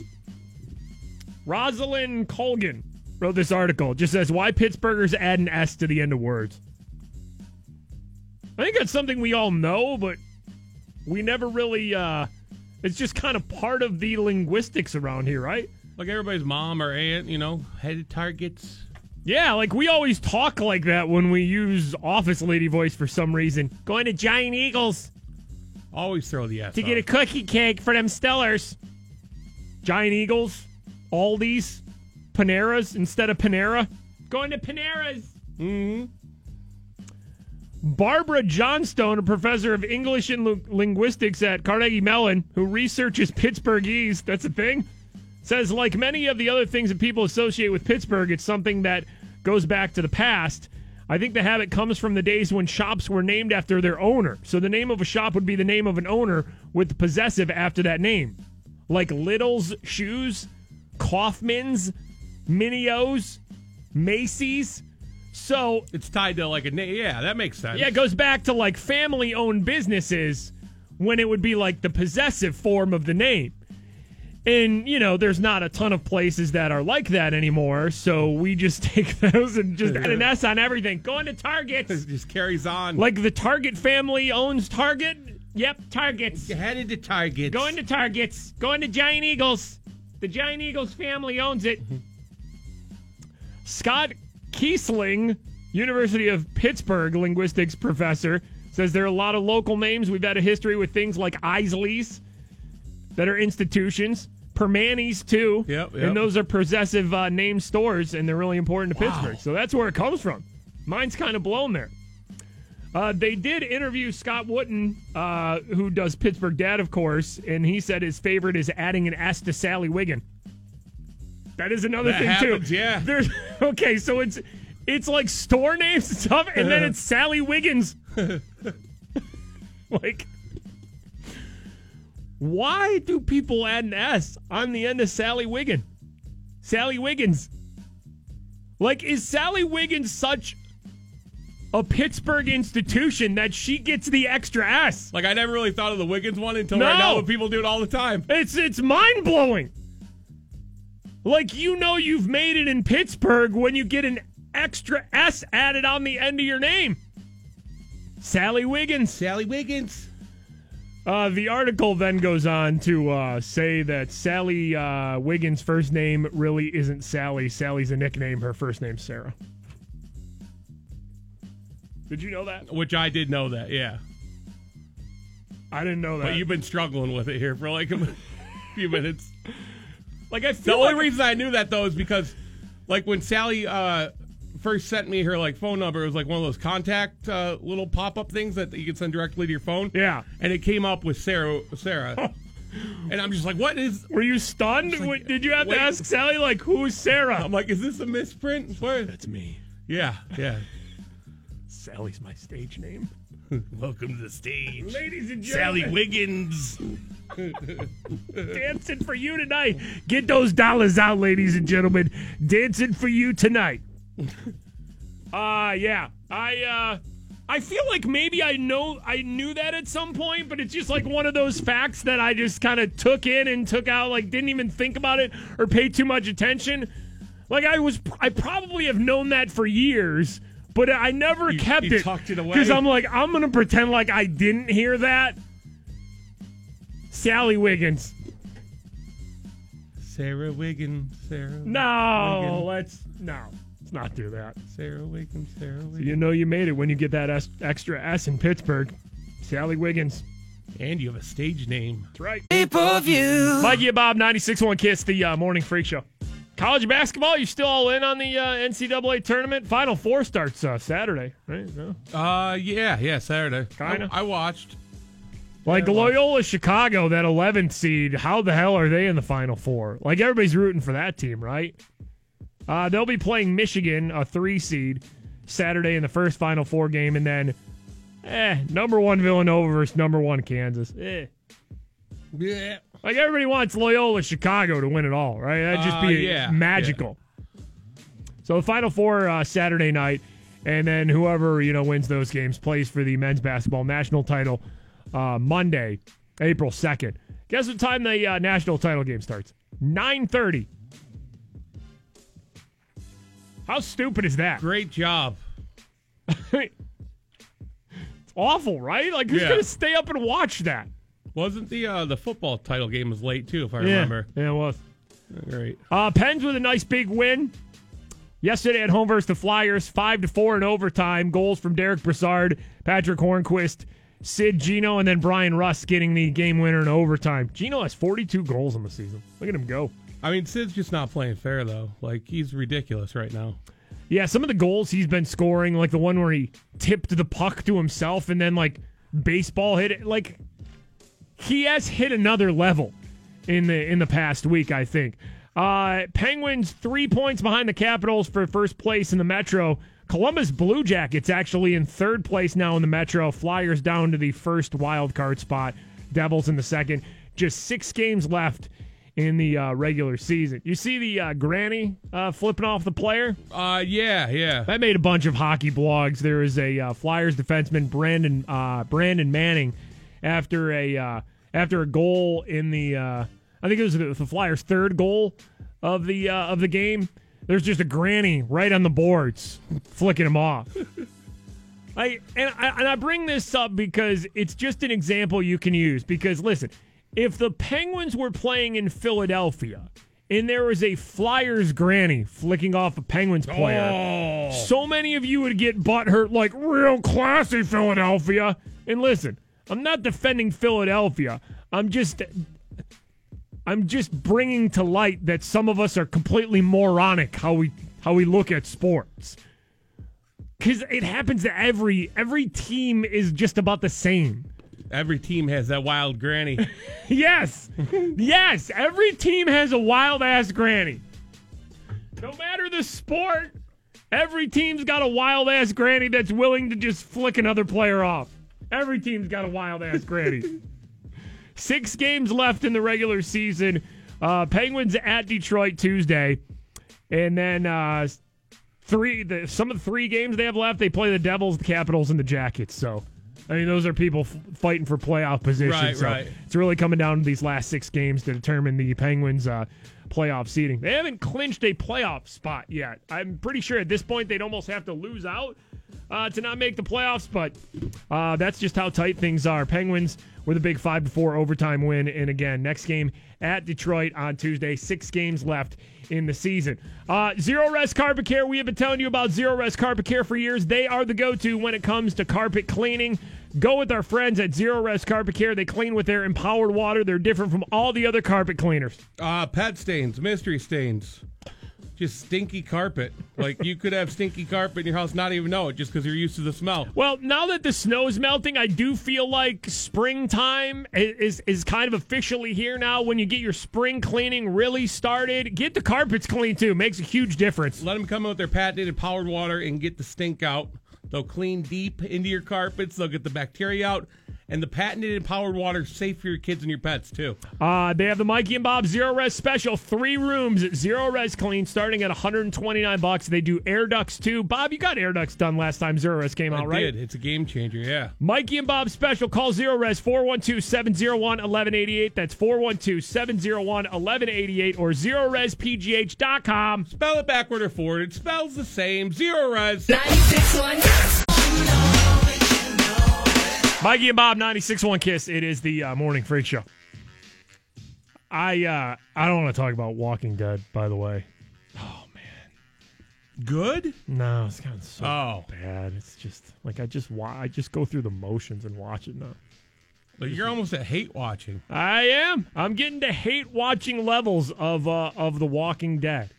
Rosalind Colgan wrote this article. It just says why Pittsburghers add an S to the end of words. I think that's something we all know, but we never really. Uh, it's just kind of part of the linguistics around here, right? Like everybody's mom or aunt, you know, headed targets. Yeah, like we always talk like that when we use office lady voice for some reason. Going to Giant Eagles Always throw the S to get a cookie cake for them Stellars. Giant Eagles, Aldi's, Panera's instead of Panera. Going to Panera's. Mhm. Barbara Johnstone, a professor of English and Lu- linguistics at Carnegie Mellon, who researches Pittsburghese, that's a thing, says like many of the other things that people associate with Pittsburgh, it's something that goes back to the past. I think the habit comes from the days when shops were named after their owner. So the name of a shop would be the name of an owner with the possessive after that name. Like Little's Shoes, Kaufmann's, Minio's, Macy's. So It's tied to like a name. Yeah, that makes sense. yeah, it goes back to like family owned businesses when it would be like the possessive form of the name. And, you know, there's not a ton of places that are like that anymore. So we just take those and just add an S on everything. Going to Target. It just carries on. Like the Target family owns Target. Yep, Targets. headed to Target. Going to Targets. Going to Giant Eagles. The Giant Eagles family owns it. Scott Kiesling, University of Pittsburgh linguistics professor, says there are a lot of local names. We've had a history with things like Isaly's that are institutions. Permanis too. Yep, yep. And those are possessive uh, name stores, and they're really important to Pittsburgh. So that's where it comes from. Mine's kind of blown there. Uh, they did interview Scott Wootton, uh, who does Pittsburgh Dad, of course, and he said his favorite is adding an S to Sally Wiggin. That is another That thing happens, too. yeah. There's okay, so it's it's like store names and stuff, and then it's Sally Wiggins. like, why do people add an S on the end of Sally Wiggin? Sally Wiggins. Like, is Sally Wiggins such a Pittsburgh institution that she gets the extra S? Like I never really thought of the Wiggins one until No. right now when people do it all the time. It's it's mind blowing. Like you know you've made it in Pittsburgh when you get an extra S added on the end of your name. Sally Wiggins. Sally Wiggins. Uh, the article then goes on to uh, say that Sally uh, Wiggins' first name really isn't Sally. Sally's a nickname. Her first name's Sarah. Did you know that? Which I did know that, yeah. I didn't know that. But you've been struggling with it here for like a few minutes. like I The only like reason I knew that though is because, like, when Sally uh, first sent me her like phone number, it was like one of those contact uh, little pop up things that you can send directly to your phone. Yeah, and it came up with Sarah. Sarah, and I'm just like, what is? Were you stunned? Wait, Did you have to ask Sally like, who's Sarah? I'm like, is this a misprint? What? That's me. Yeah, yeah. Sally's my stage name. Welcome to the stage, Ladies and gentlemen. Sally. Wiggins. Dancing for you tonight. Get those dollars out, ladies and gentlemen. Dancing for you tonight. Uh yeah. I uh I feel like maybe I know I knew that at some point, but it's just like one of those facts that I just kind of took in and took out, like didn't even think about it or pay too much attention. Like I was, I probably have known that for years, but I never kept you it tucked it away. because I'm like I'm gonna pretend like I didn't hear that. Sally Wiggins. Sarah Wiggins. Sarah. No, Wiggins. let's no, let's not do that. Sarah Wiggins. Sarah Wiggins. You know you made it when you get that S- extra S in Pittsburgh. Sally Wiggins. And you have a stage name. That's right. Pay-per-view. Mikey and Bob, 96.1 Kiss, the uh, morning freak show. College basketball, you still all in on the uh, NCAA tournament? Final four starts uh, Saturday, right? No? Uh, yeah, yeah, Saturday. Kinda. I, I watched. Like Loyola Chicago, that 11th seed, how the hell are they in the Final Four? Like everybody's rooting for that team, right? Uh, they'll be playing Michigan, a three seed, Saturday in the first Final Four game, and then, eh, number one Villanova versus number one Kansas. Eh. Yeah. Like everybody wants Loyola Chicago to win it all, right? That'd just Uh, be yeah, magical. So the Final Four uh, Saturday night, and then whoever you know wins those games plays for the men's basketball national title uh, Monday, April second. Guess what time the uh, national title game starts? Nine thirty. How stupid is that? Great job. it's awful, right? Like who's Yeah. gonna stay up and watch that? Wasn't the uh, the football title game was late too, if I Yeah. remember. Yeah, it was. Great. Uh, Pens with a nice big win yesterday at home versus the Flyers, five to four in overtime. Goals from Derick Brassard, Patric Hornqvist, Sid Geno, and then Bryan Rust getting the game winner in overtime. Geno has 42 goals in the season. Look at him go. I mean, Sid's just not playing fair though. Like he's ridiculous right now. Yeah, some of the goals he's been scoring, like the one where he tipped the puck to himself and then like baseball hit it, like he has hit another level in the in the past week, I think. Uh, Penguins three points behind the Capitals for first place in the Metro. Columbus Blue Jackets actually in third place now in the Metro. Flyers down to the first wild card spot. Devils in the second. Just six games left in the uh, regular season. You see the uh, granny uh, flipping off the player? Uh, yeah, yeah. That made a bunch of hockey blogs. There is a uh, Flyers defenseman Brandon uh, Brandon Manning after a uh, after a goal in the uh, I think it was the, the Flyers' third goal of the uh, of the game. There's just a granny right on the boards, flicking him off. I and I and I bring this up because it's just an example you can use. Because listen, if the Penguins were playing in Philadelphia and there was a Flyers granny flicking off a Penguins player, Oh. so many of you would get butthurt like real classy Philadelphia. And listen, I'm not defending Philadelphia. I'm just I'm just bringing to light that some of us are completely moronic how we how we look at sports. Cuz it happens to every every team is just about the same. Every team has that wild granny. yes. yes, every team has a wild ass granny. No matter the sport, every team's got a wild ass granny that's willing to just flick another player off. Every team's got a wild ass granny. Six games left in the regular season. Uh, Penguins at Detroit Tuesday, and then uh, three. The, some of the three games they have left, they play the Devils, the Capitals, and the Jackets. So, I mean, those are people f- fighting for playoff position. Right, so right. It's really coming down to these last six games to determine the Penguins' uh, playoff seeding. They haven't clinched a playoff spot yet. I'm pretty sure at this point they'd almost have to lose out uh, to not make the playoffs, but uh, that's just how tight things are. Penguins with a big five to four overtime win, and again, next game at Detroit on Tuesday. Six games left in the season. Uh, Zerorez Carpet Care. We have been telling you about Zerorez Carpet Care for years. They are the go-to when it comes to carpet cleaning. Go with our friends at Zerorez Carpet Care. They clean with their empowered water. They're different from all the other carpet cleaners. Uh, pet stains, mystery stains, just stinky carpet. Like you could have stinky carpet in your house, not even know it, just because you're used to the smell. Well, now that the snow is melting, I do feel like springtime is is kind of officially here now. When you get your spring cleaning really started, get the carpets clean too. Makes a huge difference. Let them come in with their patented powered water and get the stink out. They'll clean deep into your carpets. They'll get the bacteria out. And the patented and powered water is safe for your kids and your pets, too. Uh, they have the Mikey and Bob Zerorez special, three rooms, Zerorez clean, starting at 129 bucks. They do air ducts too. Bob, you got air ducts done last time Zerorez came I out, right? did. It's a game changer, yeah. Mikey and Bob special. Call Zerorez 412 701 1188. That's 412 701 1188 or ZerorezPGH.com. Spell it backward or forward. It spells the same. Zerorez. Mikey and Bob, 96.1 Kiss. It is the uh, morning freak show. I uh, I don't want to talk about Walking Dead, by the way. Oh, man. Good? No, it's kind of so Oh. bad. It's just like I just wa- I just go through the motions and watch it now. But you're almost at hate watching. I am. I'm getting to hate watching levels of uh, of The Walking Dead.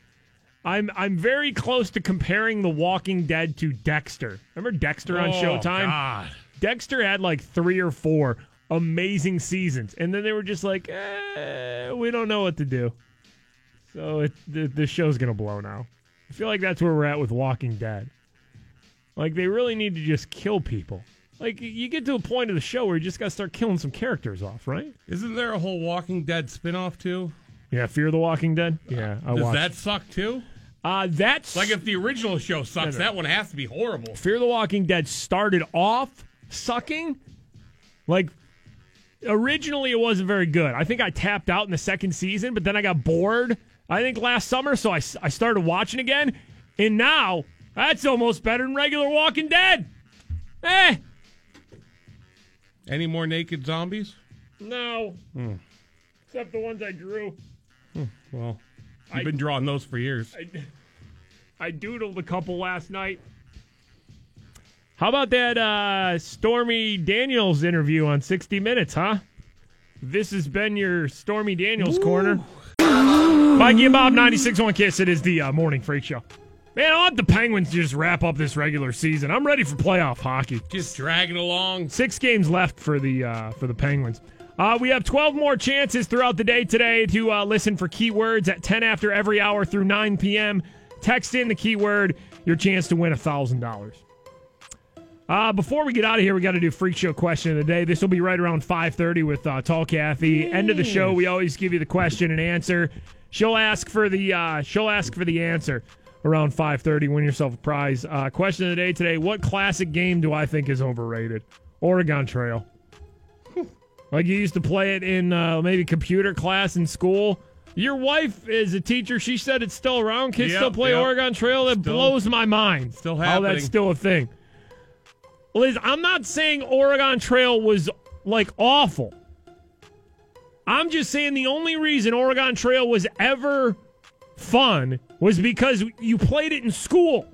I'm I'm very close to comparing The Walking Dead to Dexter. Remember Dexter on Oh, Showtime? God. Dexter had like three or four amazing seasons, and then they were just like, eh, we don't know what to do. So it, the the show's gonna blow now. I feel like that's where we're at with Walking Dead. Like they really need to just kill people. Like you get to a point of the show where you just got to start killing some characters off, right? Isn't there a whole Walking Dead spinoff, too? Yeah, Fear the Walking Dead. Yeah, I Does watched. that suck, too? Uh, that's Like if the original show sucks, No, no. that one has to be horrible. Fear the Walking Dead started off sucking. Like originally, it wasn't very good. I think I tapped out in the second season, but then I got bored. I think last summer, so I, I started watching again, and now that's almost better than regular Walking Dead. Eh, Any more naked zombies? no, Hmm. except the ones I drew. Well, I- you've been drawing those for years. I, I doodled a couple last night. How about that uh, Stormy Daniels interview on 60 Minutes, huh? This has been your Stormy Daniels corner. Mikey and Bob, 96.1 Kiss. It is the uh, Morning Freak Show. Man, I want the Penguins to just wrap up this regular season. I'm ready for playoff hockey. Just dragging along. Six games left for the uh, for the Penguins. Uh, we have 12 more chances throughout the day today to uh, listen for keywords at 10 after every hour through 9 p.m. Text in the keyword, your chance to win $1,000. Uh, before we get out of here, we got to do freak show question of the day. This will be right around 5:30 with uh, Tall Kathy. End of the show, we always give you the question and answer. She'll ask for the uh, she'll ask for the answer around 5:30. Win yourself a prize. Uh, question of the day today: What classic game do I think is overrated? Oregon Trail. Like you used to play it in uh, maybe computer class in school. Your wife is a teacher. She said it's still around. Kids Yep, still play yep. Oregon Trail. That Still- blows my mind. Still How happening. that's still a thing. Liz, I'm not saying Oregon Trail was like awful. I'm just saying the only reason Oregon Trail was ever fun was because you played it in school.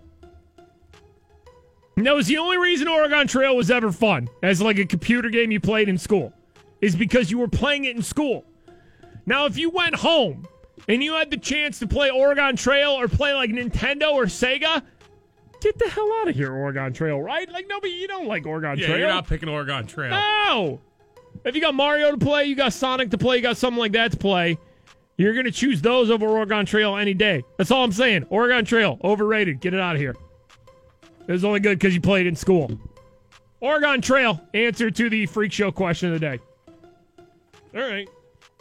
And that was the only reason Oregon Trail was ever fun as like a computer game you played in school, is because you were playing it in school. Now, if you went home and you had the chance to play Oregon Trail or play like Nintendo or Sega, get the hell out of here, Oregon Trail, right? Like, nobody, you don't like Oregon Yeah, Trail. you're not picking Oregon Trail. No. If you got Mario to play, you got Sonic to play, you got something like that to play, you're going to choose those over Oregon Trail any day. That's all I'm saying. Oregon Trail, overrated. Get it out of here. It was only good because you played in school. Oregon Trail, answer to the freak show question of the day. All right.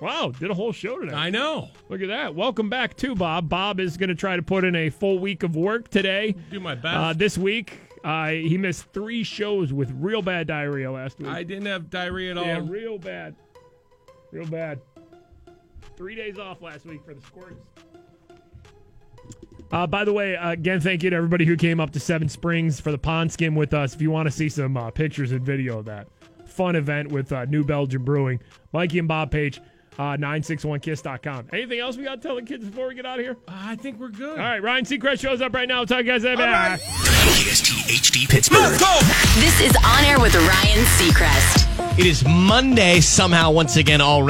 Wow, did a whole show today. I know. Look at that. Welcome back to Bob. Bob is going to try to put in a full week of work today. Do my best. Uh, this week, uh, he missed three shows with real bad diarrhea last week. I didn't have diarrhea at all. Yeah, real bad. Real bad. Three days off last week for the squirts. Uh, by the way, uh, again, thank you to everybody who came up to Seven Springs for the pond skim with us. If you want to see some uh, pictures and video of that fun event with uh, New Belgium Brewing, Mikey and Bob Page, uh, 961kiss.com. Anything else we got to tell the kids before we get out of here? I think we're good. All right, Ryan Seacrest shows up right now. We'll talk to you guys later. Bye. KST HD Pittsburgh. This is On Air with Ryan Seacrest. It is Monday somehow once again already.